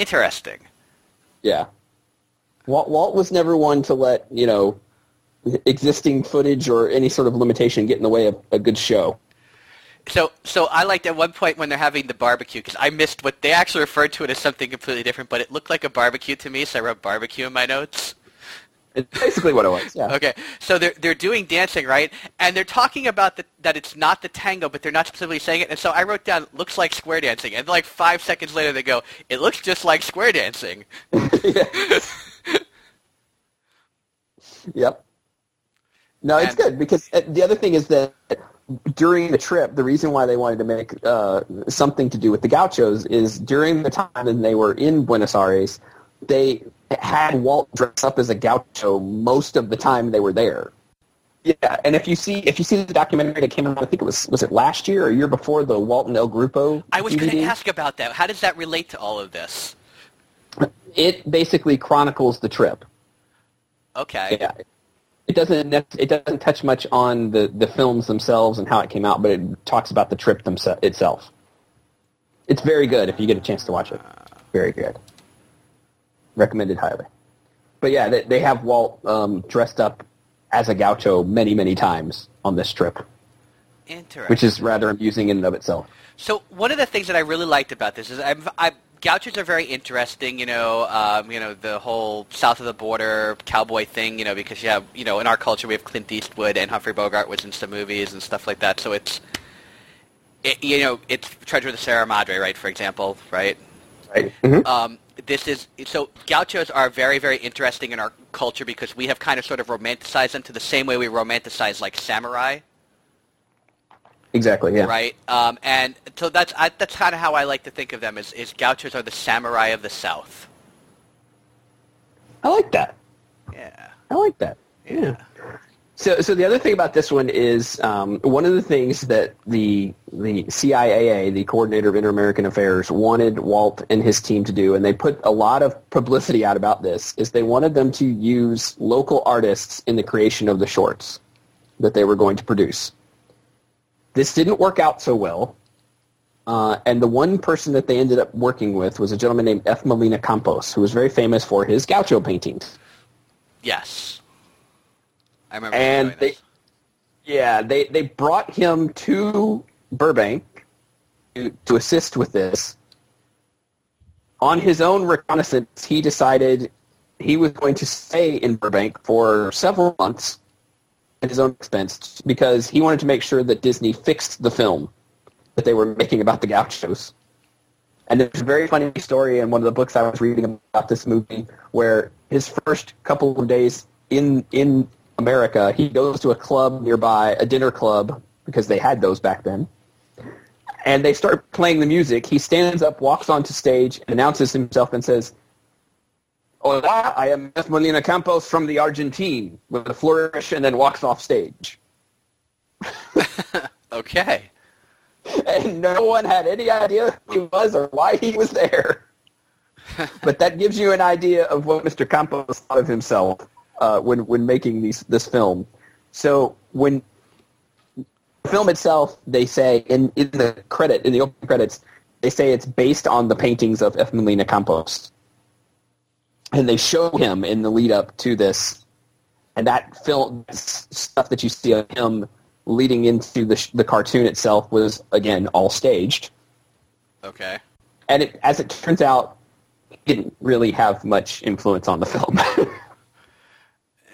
interesting. Yeah. Walt, Walt was never one to let, you know, existing footage or any sort of limitation get in the way of a good show. So, so I liked at one point when they're having the barbecue because I missed what they actually referred to it as something completely different, but it looked like a barbecue to me, so I wrote barbecue in my notes. It's basically what it was, yeah. Okay, so they're they're doing dancing, right? And they're talking about the, that it's not the tango, but they're not specifically saying it. And so I wrote down looks like square dancing, and like five seconds later they go, it looks just like square dancing. Yep. No, it's And- good because uh, the other thing is that during the trip, the reason why they wanted to make uh, something to do with the gauchos is during the time that they were in Buenos Aires, they had Walt dress up as a gaucho most of the time they were there. Yeah, and if you see if you see the documentary that came out, I think it was was it last year or a year before the Walt and El Grupo. I was going to ask about that. How does that relate to all of this? It basically chronicles the trip. Okay. Yeah. It doesn't it doesn't touch much on the, the films themselves and how it came out, but it talks about the trip themse- itself. It's very good if you get a chance to watch it. Very good. Recommended highly. But yeah, they, they have Walt um, dressed up as a gaucho many, many times on this trip, Interesting. which is rather amusing in and of itself. So one of the things that I really liked about this is I'm, I gauchos are very interesting. You know, um, you know the whole south of the border cowboy thing. You know, because you have you know in our culture we have Clint Eastwood and Humphrey Bogart was in some movies and stuff like that. So it's it, you know it's Treasure of the Sierra Madre, right? For example, right? Right. Mhm. Um, this is so gauchos are very very interesting in our culture because we have kind of sort of romanticized them to the same way we romanticize like samurai Exactly. Yeah. right? Um, and so that's I, that's kind of how I like to think of them as is gauchos are the samurai of the South. I like that. Yeah, I like that. yeah. So, so the other thing about this one is um, one of the things that the the CIAA, the Coordinator of Inter-American Affairs, wanted Walt and his team to do, and they put a lot of publicity out about this, is they wanted them to use local artists in the creation of the shorts that they were going to produce. This didn't work out so well, uh, and the one person that they ended up working with was a gentleman named F. Molina Campos, who was very famous for his gaucho paintings. Yes. I remember. And they, this. yeah, they they brought him to Burbank to, to assist with this. On his own reconnaissance, he decided he was going to stay in Burbank for several months at his own expense because he wanted to make sure that Disney fixed the film that they were making about the gauchos. And there's a very funny story in one of the books I was reading about this movie where his first couple of days in in America, he goes to a club nearby, a dinner club, because they had those back then. And they start playing the music. He stands up, walks onto stage, announces himself, and says, Hola, I am F. Molina Campos from the Argentine, with a flourish, and then walks off stage. okay. And no one had any idea who he was or why he was there. but that gives you an idea of what Mr. Campos thought of himself uh, when when making these this film. So when the film itself, they say in, in the credit in the opening credits, they say it's based on the paintings of F. Molina Campos, and they show him in the lead up to this, and that film stuff that you see of him leading into the the cartoon itself was again all staged. Okay. And it, as it turns out, it didn't really have much influence on the film.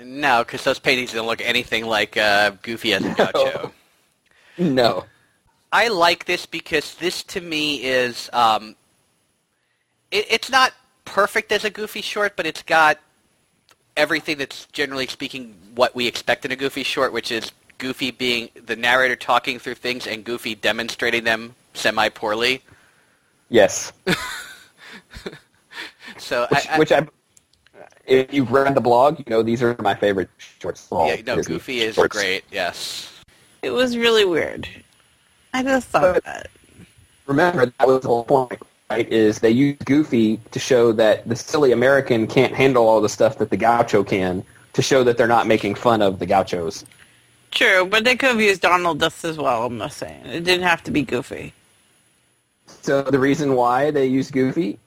No, because those paintings don't look anything like uh, Goofy as a gaucho. no. I like this because this to me is um, it, it's not perfect as a Goofy short, but it's got everything that's generally speaking what we expect in a Goofy short, which is Goofy being the narrator talking through things and Goofy demonstrating them semi poorly. Yes. so which I, I, which I if you've read the blog, you know these are my favorite shorts. Yeah, no, Disney Goofy is shorts. great. Yes, it was really weird. I just thought but, that. Remember, that was the whole point, right? Is they use Goofy to show that the silly American can't handle all the stuff that the Gaucho can, to show that they're not making fun of the Gauchos. True, but they could have used Donald just as well. I'm just saying, it didn't have to be Goofy. So the reason why they used Goofy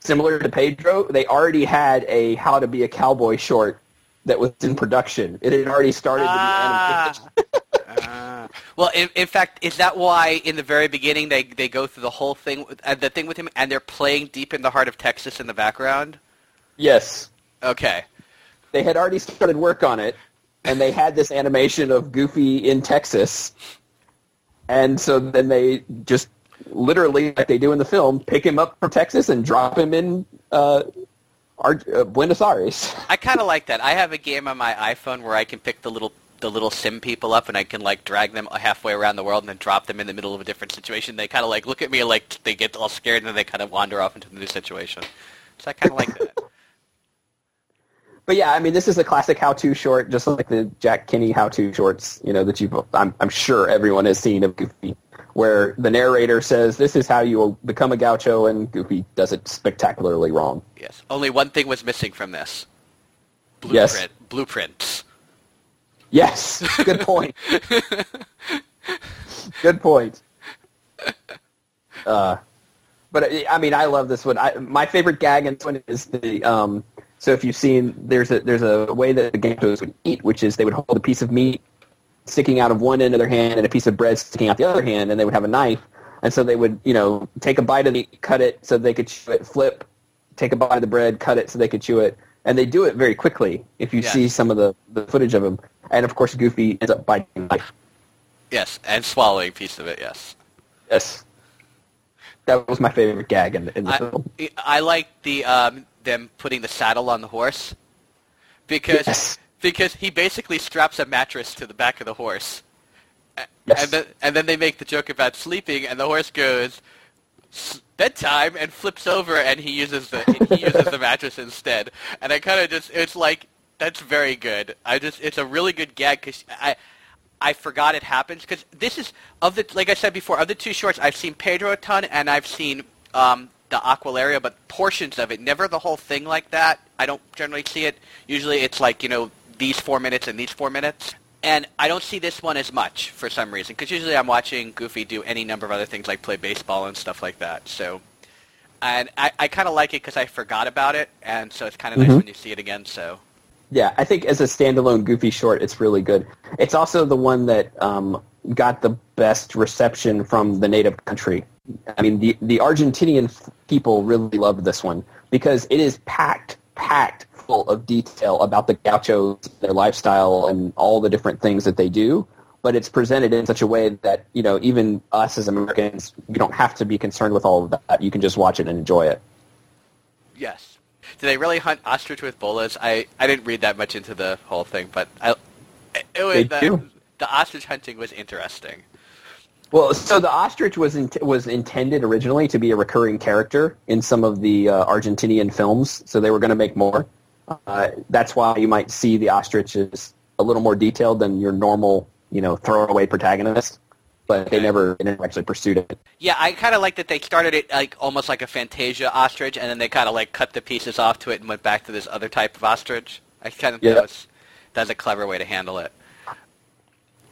similar to Pedro, they already had a How to Be a Cowboy short that was in production. It had already started ah. to be animated. uh, well, in, in, fact, is that why in the very beginning they, they go through the whole thing, uh, the thing with him, and they're playing Deep in the Heart of Texas in the background? Yes. Okay. They had already started work on it, and they had this animation of Goofy in Texas. And so then they just literally, like they do in the film, pick him up from Texas and drop him in uh, our, uh, Buenos Aires. I kind of like that. I have a game on my iPhone where I can pick the little the little sim people up and I can like drag them halfway around the world and then drop them in the middle of a different situation. They kind of like look at me like they get all scared and then they kind of wander off into the new situation. So I kind of like that. But yeah, I mean, this is a classic how-to short, just like the Jack Kinney how-to shorts. You know that you've. I'm, I'm sure everyone has seen of Goofy where the narrator says, "This is how you will become a gaucho," and Goofy does it spectacularly wrong. Yes. Only one thing was missing from this. Blueprint. Yes. Blueprints. Yes. Good point. Good point. Uh, but I mean, I love this one. I, my favorite gag in this one is the. Um, so if you've seen, there's a there's a way that the gauchos would eat, which is they would hold a piece of meat sticking out of one end of their hand and a piece of bread sticking out the other hand, and they would have a knife. And so they would, you know, take a bite of the cut it so they could chew it, flip, take a bite of the bread, cut it so they could chew it. And they do it very quickly if you yes. see some of the, the footage of them. And of course, Goofy ends up biting the knife. Yes, and swallowing a piece of it, yes. Yes. That was my favorite gag in, in the I, film. I like the um, them putting the saddle on the horse because yes because he basically straps a mattress to the back of the horse. Yes. And then and then they make the joke about sleeping, and the horse goes bedtime and flips over, and he uses the he uses the mattress instead. And I kind of just it's like That's very good. I just it's a really good gag because I I forgot it happens because this is of the like I said before of the two shorts I've seen Pedro a ton and I've seen um, the Aquarela, but portions of it, never the whole thing like that. I don't generally see it. Usually it's like you know these four minutes and these four minutes. And I don't see this one as much for some reason, because usually I'm watching Goofy do any number of other things like play baseball and stuff like that. So, and I, I kind of like it because I forgot about it, and so it's kind of mm-hmm. nice when you see it again. So, yeah, I think as a standalone Goofy short, it's really good. It's also the one that um, got the best reception from the native country. I mean, the the Argentinian people really loved this one because it is packed, packed full of detail about the gauchos, their lifestyle, and all the different things that they do. But it's presented in such a way that you know even us as Americans, we don't have to be concerned with all of that. You can just watch it and enjoy it. Yes. Do they really hunt ostrich with bolas? I, I didn't read that much into the whole thing, but I, it was, they the, do. the ostrich hunting was interesting. Well, so the ostrich was in, was intended originally to be a recurring character in some of the uh, Argentinian films, so they were going to make more. Uh, that's why you might see the ostrich is a little more detailed than your normal, you know, throwaway protagonist. But they never, they never actually pursued it. Yeah, I kind of like that they started it like almost like a Fantasia ostrich, and then they kind of like cut the pieces off to it and went back to this other type of ostrich. I kind of think that's a clever way to handle it.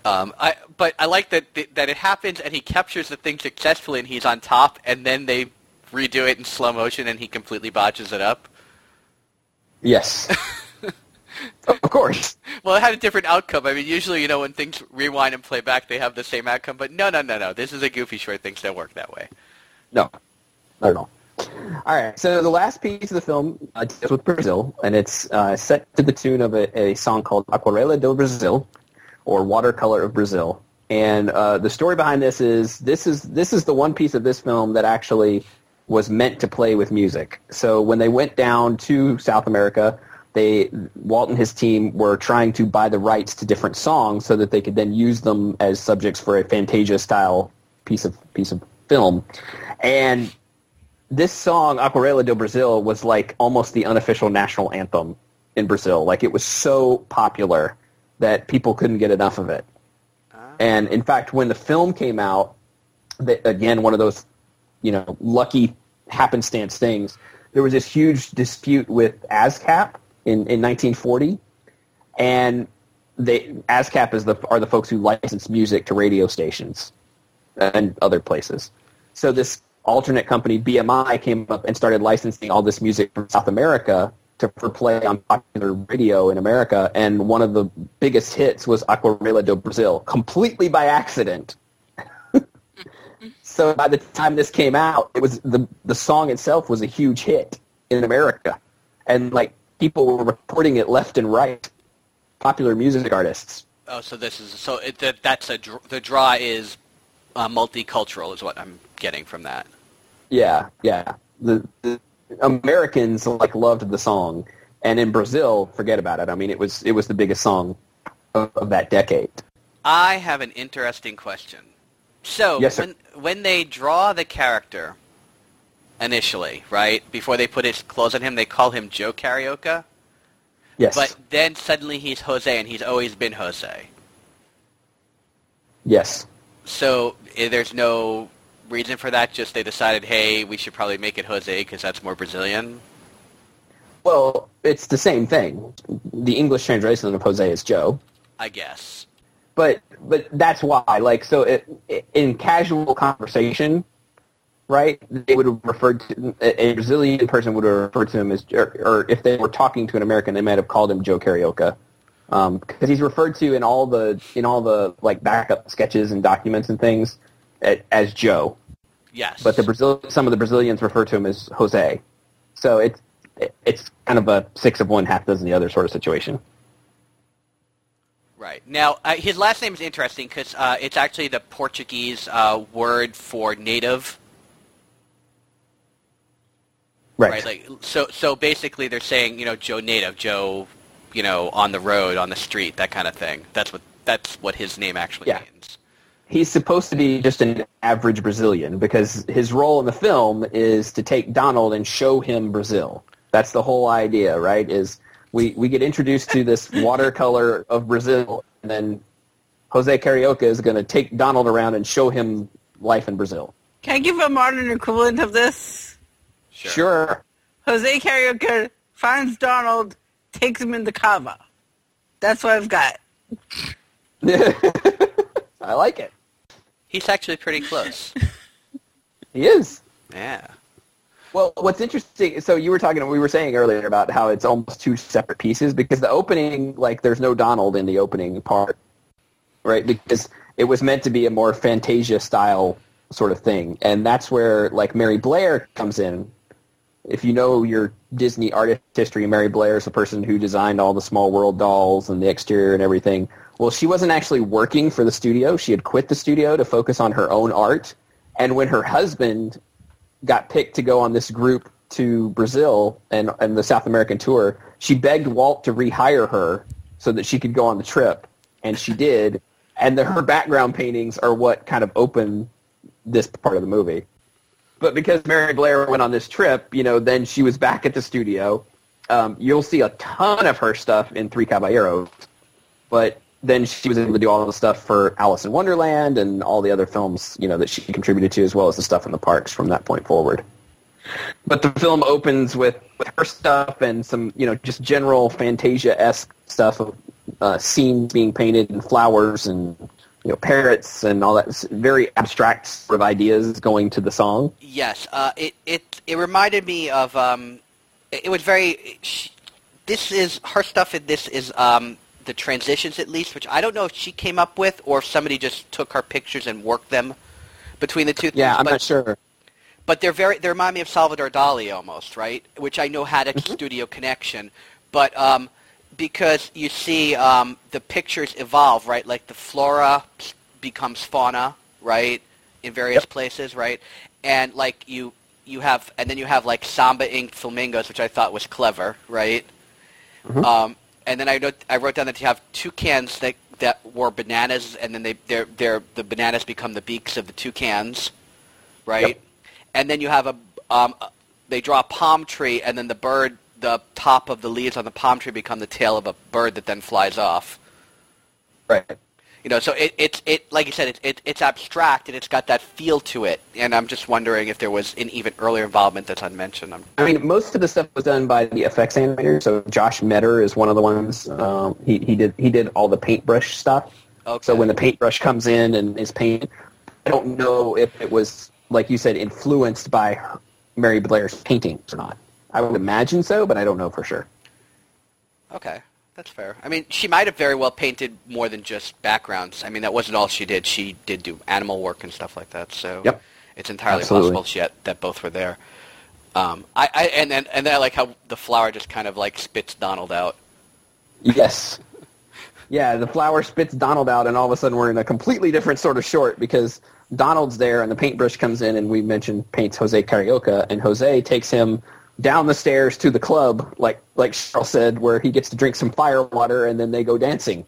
Um, I, but I like that that it happens and he captures the thing successfully and he's on top, and then they redo it in slow motion and he completely botches it up. Yes. of course. Well, it had a different outcome. I mean, usually, you know, when things rewind and play back, they have the same outcome. But no, no, no, no. This is a goofy short. Things don't work that way. No, not at all. All right. So the last piece of the film uh, deals with Brazil, and it's uh, set to the tune of a, a, song called Aquarela do Brasil, or Watercolor of Brazil. And uh, the story behind this is this is this is the one piece of this film that actually was meant to play with music. So when they went down to South America, they Walt and his team were trying to buy the rights to different songs so that they could then use them as subjects for a Fantasia style piece of piece of film. And this song Aquarela do Brasil was like almost the unofficial national anthem in Brazil. Like it was so popular that people couldn't get enough of it. Ah. And in fact, when the film came out, again, one of those you know, lucky happenstance things. There was this huge dispute with ASCAP in, in 1940, and they ASCAP is the are the folks who license music to radio stations and other places. So this alternate company BMI came up and started licensing all this music from South America to for play on popular radio in America, and one of the biggest hits was Aquarela do Brasil, completely by accident. So by the time this came out, it was the the song itself was a huge hit in America, and like people were reporting it left and right. Popular music artists. Oh, so this is so it, that that's a the draw is uh, multicultural is what I'm getting from that. Yeah, yeah. The, the Americans like loved the song, and in Brazil, forget about it. I mean, it was it was the biggest song of, of that decade. I have an interesting question. So yes, when when they draw the character initially, right before they put his clothes on him, they call him Joe Carioca. Yes. But then suddenly he's Jose, and he's always been Jose. Yes. So eh, there's no reason for that. Just they decided, hey, we should probably make it Jose because that's more Brazilian. Well, it's the same thing. The English translation of Jose is Joe. I guess but but that's why like so it, in casual conversation right they would have referred to a brazilian person would have referred to him as or, or if they were talking to an american they might have called him joe carioca. Because um, he's referred to in all the in all the like backup sketches and documents and things as joe. Yes. But the brazil some of the brazilians refer to him as jose. So it's it's kind of a six of one half dozen the other sort of situation Right. Now, uh, his last name is interesting because uh, it's actually the Portuguese uh, word for native. Right. right. Like so. So basically, they're saying you know Joe native, Joe, you know, on the road, on the street, that kind of thing. That's what that's what his name actually yeah. means. He's supposed to be just an average Brazilian because his role in the film is to take Donald and show him Brazil. That's the whole idea, right? Is we we get introduced to this watercolor of Brazil, and then Jose Carioca is going to take Donald around and show him life in Brazil. Can I give a modern equivalent of this? Sure. sure. Jose Carioca finds Donald, takes him into Cava. That's what I've got. I like it. He's actually pretty close. he is. Yeah. Well, what's interesting, so you were talking, we were saying earlier about how it's almost two separate pieces because the opening, like, there's no Donald in the opening part, right? Because it was meant to be a more Fantasia style sort of thing. And that's where, like, Mary Blair comes in. If you know your Disney artist history, Mary Blair is the person who designed all the Small World dolls and the exterior and everything. Well, she wasn't actually working for the studio. She had quit the studio to focus on her own art. And when her husband got picked to go on this group to Brazil and, and the South American tour, she begged Walt to rehire her so that she could go on the trip, and she did. And the, her background paintings are what kind of open this part of the movie. But because Mary Blair went on this trip, you know, then she was back at the studio. Um, you'll see a ton of her stuff in Three Caballeros, but then she was able to do all the stuff for Alice in Wonderland and all the other films, you know, that she contributed to, as well as the stuff in the parks from that point forward. But the film opens with, with her stuff and some, you know, just general Fantasia-esque stuff of uh, scenes being painted and flowers and you know parrots and all that very abstract sort of ideas going to the song. Yes, uh, it it it reminded me of um, it, it was very. She, this is her stuff. In this is um, the transitions at least, which I don't know if she came up with or if somebody just took her pictures and worked them between the two. Yeah, things. I'm but, not sure. But they're very they remind me of Salvador Dali almost, right? Which I know had a mm-hmm. studio connection, but um, because you see um, the pictures evolve, right? Like the flora becomes fauna, right? In various yep. places, right? And like you you have and then you have like samba inked flamingos, which I thought was clever, right? Mm-hmm. Um, and then I wrote, I wrote down that you have toucans that that were bananas, and then they they're, they're the bananas become the beaks of the toucans, right? Yep. And then you have a um, they draw a palm tree, and then the bird, the top of the leaves on the palm tree become the tail of a bird that then flies off. Right. You know, so it, it's it like you said, it, it, it's abstract and it's got that feel to it. And I'm just wondering if there was an even earlier involvement that's unmentioned. I'm, i mean, most of the stuff was done by the effects animator. So Josh Meador is one of the ones. Um, he he did he did all the paintbrush stuff. Okay. So when the paintbrush comes in and is painted, I don't know if it was like you said influenced by Mary Blair's paintings or not. I would imagine so, but I don't know for sure. Okay. That's fair. I mean, she might have very well painted more than just backgrounds. I mean, that wasn't all she did. She did do animal work and stuff like that. So yep. it's entirely Absolutely. possible she had, that both were there. Um, I, I and then and then I like how the flower just kind of like spits Donald out. Yes. Yeah, the flower spits Donald out, and all of a sudden we're in a completely different sort of short because Donald's there, and the paintbrush comes in, and we mentioned paints Jose Carioca, and Jose takes him down the stairs to the club, like like Cheryl said, where he gets to drink some fire water and then they go dancing.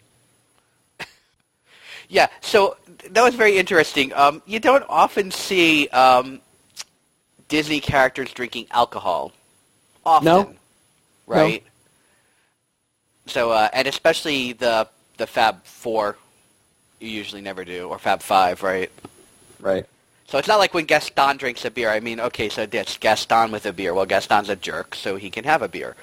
yeah, so that was very interesting. Um, you don't often see um, Disney characters drinking alcohol. Often, no. right? No. So, uh, and especially the the Fab Four, you usually never do, or Fab Five, right? Right. So it's not like when Gaston drinks a beer. I mean, okay, so it's Gaston with a beer. Well, Gaston's a jerk, so he can have a beer.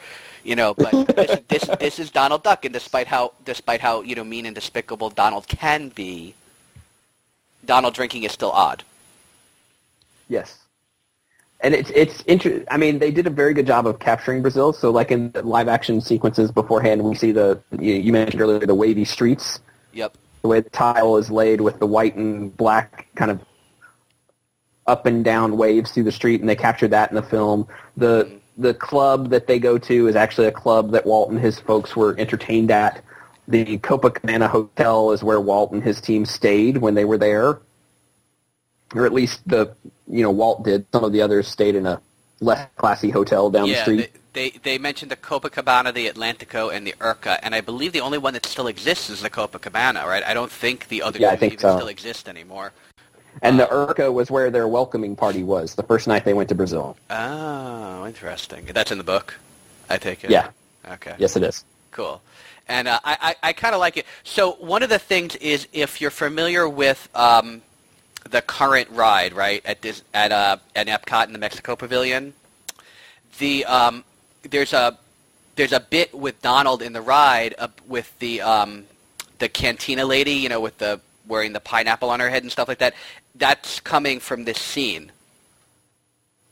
You know, but this, this this is Donald Duck, and despite how despite how you know mean and despicable Donald can be, Donald drinking is still odd. Yes, and it's it's interesting. I mean, they did a very good job of capturing Brazil. So, like in the live action sequences beforehand, we see the you, you mentioned earlier the wavy streets. Yep. The way the tile is laid with the white and black kind of up and down waves through the street, and they captured that in the film. The the club that they go to is actually a club that Walt and his folks were entertained at. The Copacabana Hotel is where Walt and his team stayed when they were there, or at least the you know Walt did. Some of the others stayed in a less classy hotel down yeah, the street. They, they they mentioned the Copacabana, the Atlantico, and the Urca, and I believe the only one that still exists is the Copacabana. Right? I don't think the other yeah, two even so. still exist anymore. And the Urca was where their welcoming party was the first night they went to Brazil. Oh, interesting. That's in the book. I take it. Yeah. Okay. Yes, it is. Cool. And uh, I, I, I kind of like it. So one of the things is if you're familiar with um, the current ride, right, at this, at uh, at Epcot in the Mexico Pavilion, the um, there's a there's a bit with Donald in the ride uh, with the um, the cantina lady, you know, with the wearing the pineapple on her head and stuff like that. That's coming from this scene,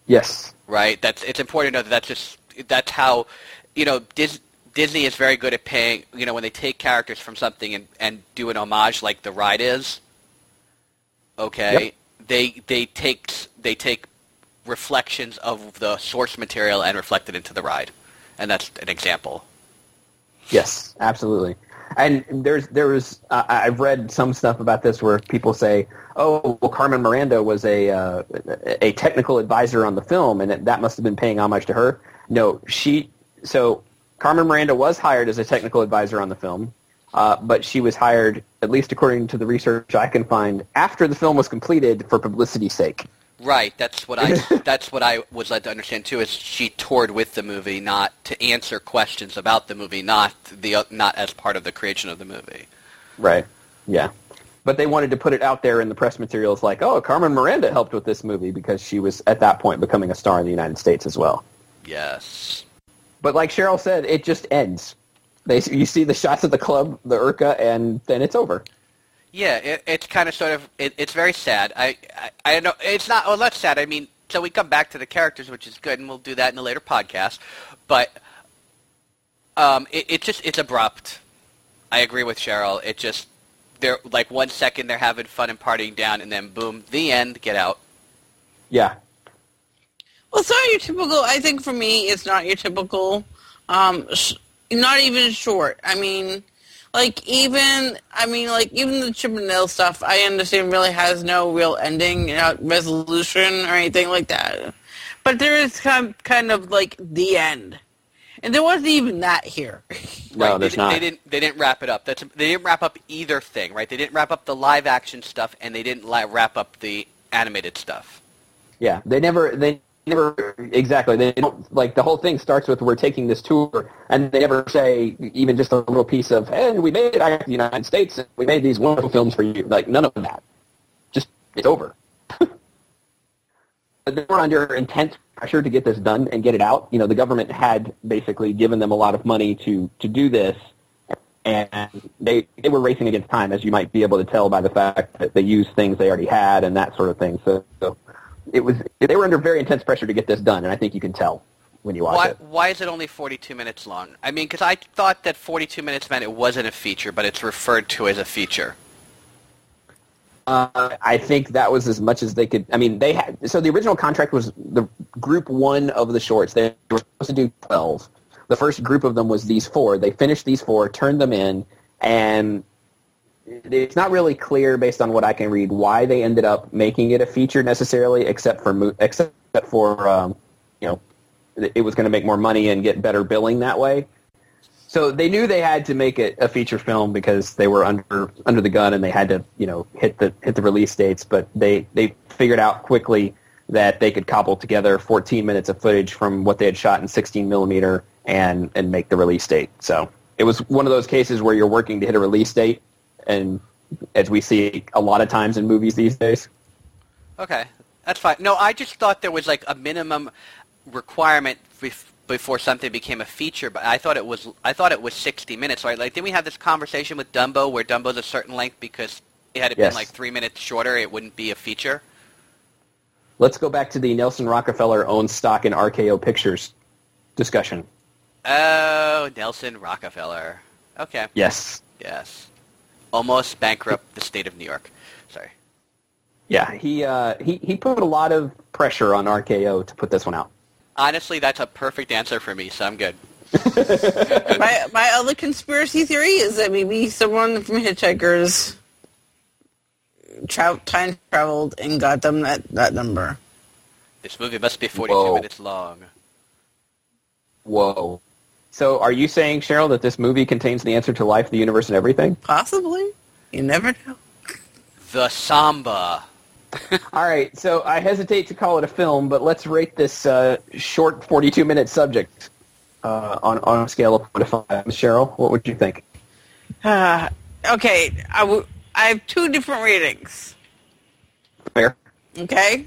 Yes. right? That's it's important to know that that's just that's how you know Dis, Disney is very good at paying. You know, when they take characters from something and and do an homage like the ride is. Okay, Yep. they they take they take reflections of the source material and reflect it into the ride, and that's an example. Yes, absolutely. And there's there was uh, I've read some stuff about this where people say, "Oh, well, Carmen Miranda was a uh, a technical advisor on the film, and that, that must have been paying homage to her." No, she. So Carmen Miranda was hired as a technical advisor on the film, uh, but she was hired, at least according to the research I can find, after the film was completed for publicity's sake. Right. That's what I. that's what I was led to understand too. Is she toured with the movie, not to answer questions about the movie, not the not as part of the creation of the movie. Right. Yeah. But they wanted to put it out there in the press materials like, oh, Carmen Miranda helped with this movie because she was at that point becoming a star in the United States as well. Yes. But like Cheryl said, it just ends. They, you see the shots of the club, the Urca, and then it's over. Yeah. It, it's kind of sort of. It, it's very sad. I, I. I know. It's not. Well, that's sad. I mean, so we come back to the characters, which is good, and we'll do that in a later podcast. But um, it, it just it's abrupt. I agree with Cheryl. It just they're like one second they're having fun and partying down, and then boom, the end. Get out. Yeah. Well, it's not your typical. I think for me, it's not your typical. Um, sh- not even short. I mean, like even. I mean, like even the Chip and Dale stuff. I understand really has no real ending, you know, resolution or anything like that. But there is kind kind of like the end, and there wasn't even that here. No, right, there's they, not. They didn't. They didn't wrap it up. That's they didn't wrap up either thing, right? They didn't wrap up the live action stuff, and they didn't li- wrap up the animated stuff. Yeah. They never. They never exactly. They don't like the whole thing starts with we're taking this tour, and they never say even just a little piece of and we made it out of the United States, and we made these wonderful films for you. Like none of that. Just it's over. they were under intense pressure to get this done and get it out. You know, the government had basically given them a lot of money to to do this, and they they were racing against time, as you might be able to tell by the fact that they used things they already had and that sort of thing. So, so it was they were under very intense pressure to get this done, and I think you can tell when you watch Why, it. why is it only 42 minutes long? I mean, because I thought that 42 minutes meant it wasn't a feature, but it's referred to as a feature. Uh, I think that was as much as they could. I mean, they had so the original contract was the group one of the shorts. They were supposed to do twelve. The first group of them was these four. They finished these four, turned them in, and it's not really clear based on what I can read why they ended up making it a feature necessarily, except for except for um, you know it was going to make more money and get better billing that way. So they knew they had to make it a feature film because they were under under the gun and they had to you know hit the hit the release dates. But they they figured out quickly that they could cobble together 14 minutes of footage from what they had shot in 16 millimeter and and make the release date. So it was one of those cases where you're working to hit a release date, and as we see a lot of times in movies these days. Okay, that's fine. No, I just thought there was like a minimum requirement bef- before something became a feature, but I thought it was I thought it was 60 minutes. Right? Like, didn't we have this conversation with Dumbo where Dumbo's a certain length because it had it Yes. been like three minutes shorter, it wouldn't be a feature? Let's go back to the Nelson Rockefeller owns stock in RKO Pictures discussion. Oh, Nelson Rockefeller. Okay. Yes. Yes. Almost bankrupt the state of New York. Sorry. Yeah, he uh, he he put a lot of pressure on RKO to put this one out. Honestly, that's a perfect answer for me, so I'm good. my my other conspiracy theory is that maybe someone from Hitchhikers tra- time traveled and got them that, that number. This movie must be 42 Whoa. minutes long. Whoa. So are you saying, Cheryl, that this movie contains the answer to life, the universe, and everything? Possibly. You never know. The Samba. All right, so I hesitate to call it a film, but let's rate this uh, short 42-minute subject. uh, on on a scale of one to five. Cheryl, what would you think? Uh, okay, I, w- I have two different ratings. Fair. Okay,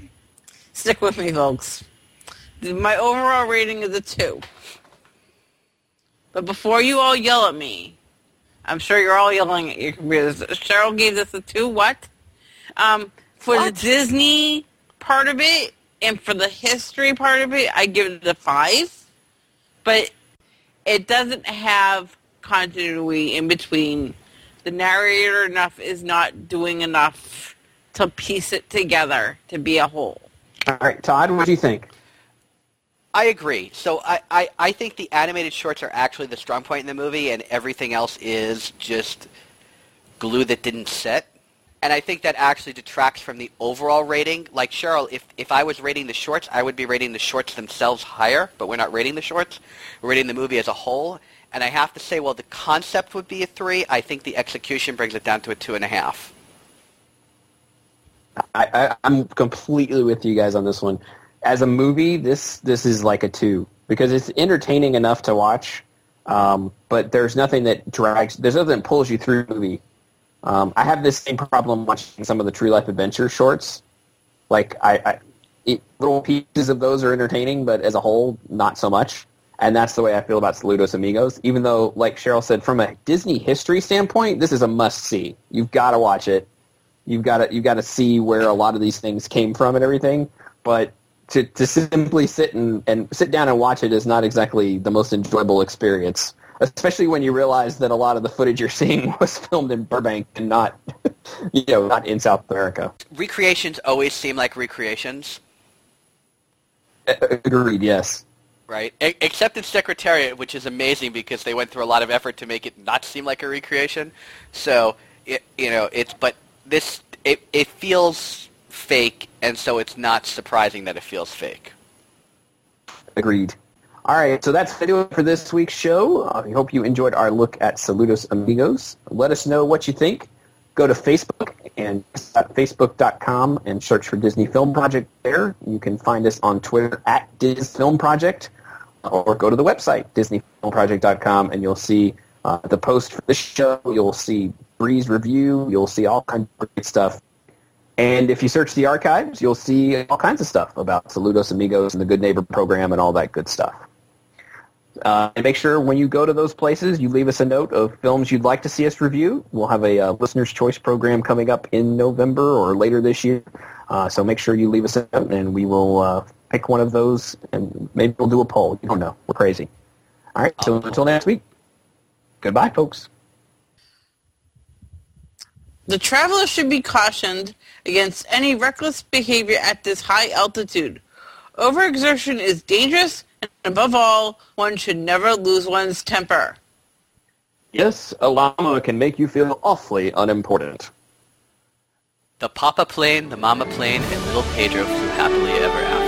stick with me, folks. My overall rating is a two. But before you all yell at me, I'm sure you're all yelling at your computers. Cheryl gave this a two. What? Um, for what? the Disney part of it and for the history part of it, I give it a five. But it doesn't have continuity in between. The narrator enough is not doing enough to piece it together to be a whole. All right, Todd, what do you think? I agree. So I, I, I think the animated shorts are actually the strong point in the movie, and everything else is just glue that didn't set. And I think that actually detracts from the overall rating. Like Cheryl, if, if I was rating the shorts, I would be rating the shorts themselves higher, but we're not rating the shorts. We're rating the movie as a whole. And I have to say, well, the concept would be a three. I think the execution brings it down to a two and a half. I, I'm completely with you guys on this one as a movie, this this is like a two because it's entertaining enough to watch, um, but there's nothing that drags. There's nothing that pulls you through the movie. Um, I have this same problem watching some of the True Life Adventure shorts. Like I, I it, little pieces of those are entertaining, but as a whole, not so much. And that's the way I feel about Saludos Amigos. Even though, like Cheryl said, from a Disney history standpoint, this is a must see. You've got to watch it. You've got to you've got to see where a lot of these things came from and everything. But to, to simply sit and, and sit down and watch it is not exactly the most enjoyable experience, especially when you realize that a lot of the footage you're seeing was filmed in Burbank and not, you know, not in South America. Recreations always seem like recreations. Agreed. Yes. Right, except in Secretariat, which is amazing because they went through a lot of effort to make it not seem like a recreation. So, it, you know, it's but this it it feels fake, and so it's not surprising that it feels fake. Agreed. All right, so that's video for this week's show. I uh, hope you enjoyed our look at Saludos Amigos. Let us know what you think. Go to Facebook and facebook.com and search for Disney Film Project there. You can find us on Twitter at Diz Film Project or go to the website, disneyfilmproject.com, and you'll see uh, the post for this show. You'll see Bree's review. You'll see all kinds of great stuff. And if you search the archives, you'll see all kinds of stuff about Saludos Amigos and the Good Neighbor program and all that good stuff. Uh, and make sure when you go to those places, you leave us a note of films you'd like to see us review. We'll have a uh, listener's choice program coming up in November or later this year. Uh, so make sure you leave us a note, and we will uh, pick one of those, and maybe we'll do a poll. You don't know. We're crazy. All right. So until next week, goodbye, folks. The traveler should be cautioned against any reckless behavior at this high altitude. Overexertion is dangerous, and above all, one should never lose one's temper. Yes, a llama can make you feel awfully unimportant. The Papa plane, the Mama plane, and little Pedro flew happily ever after.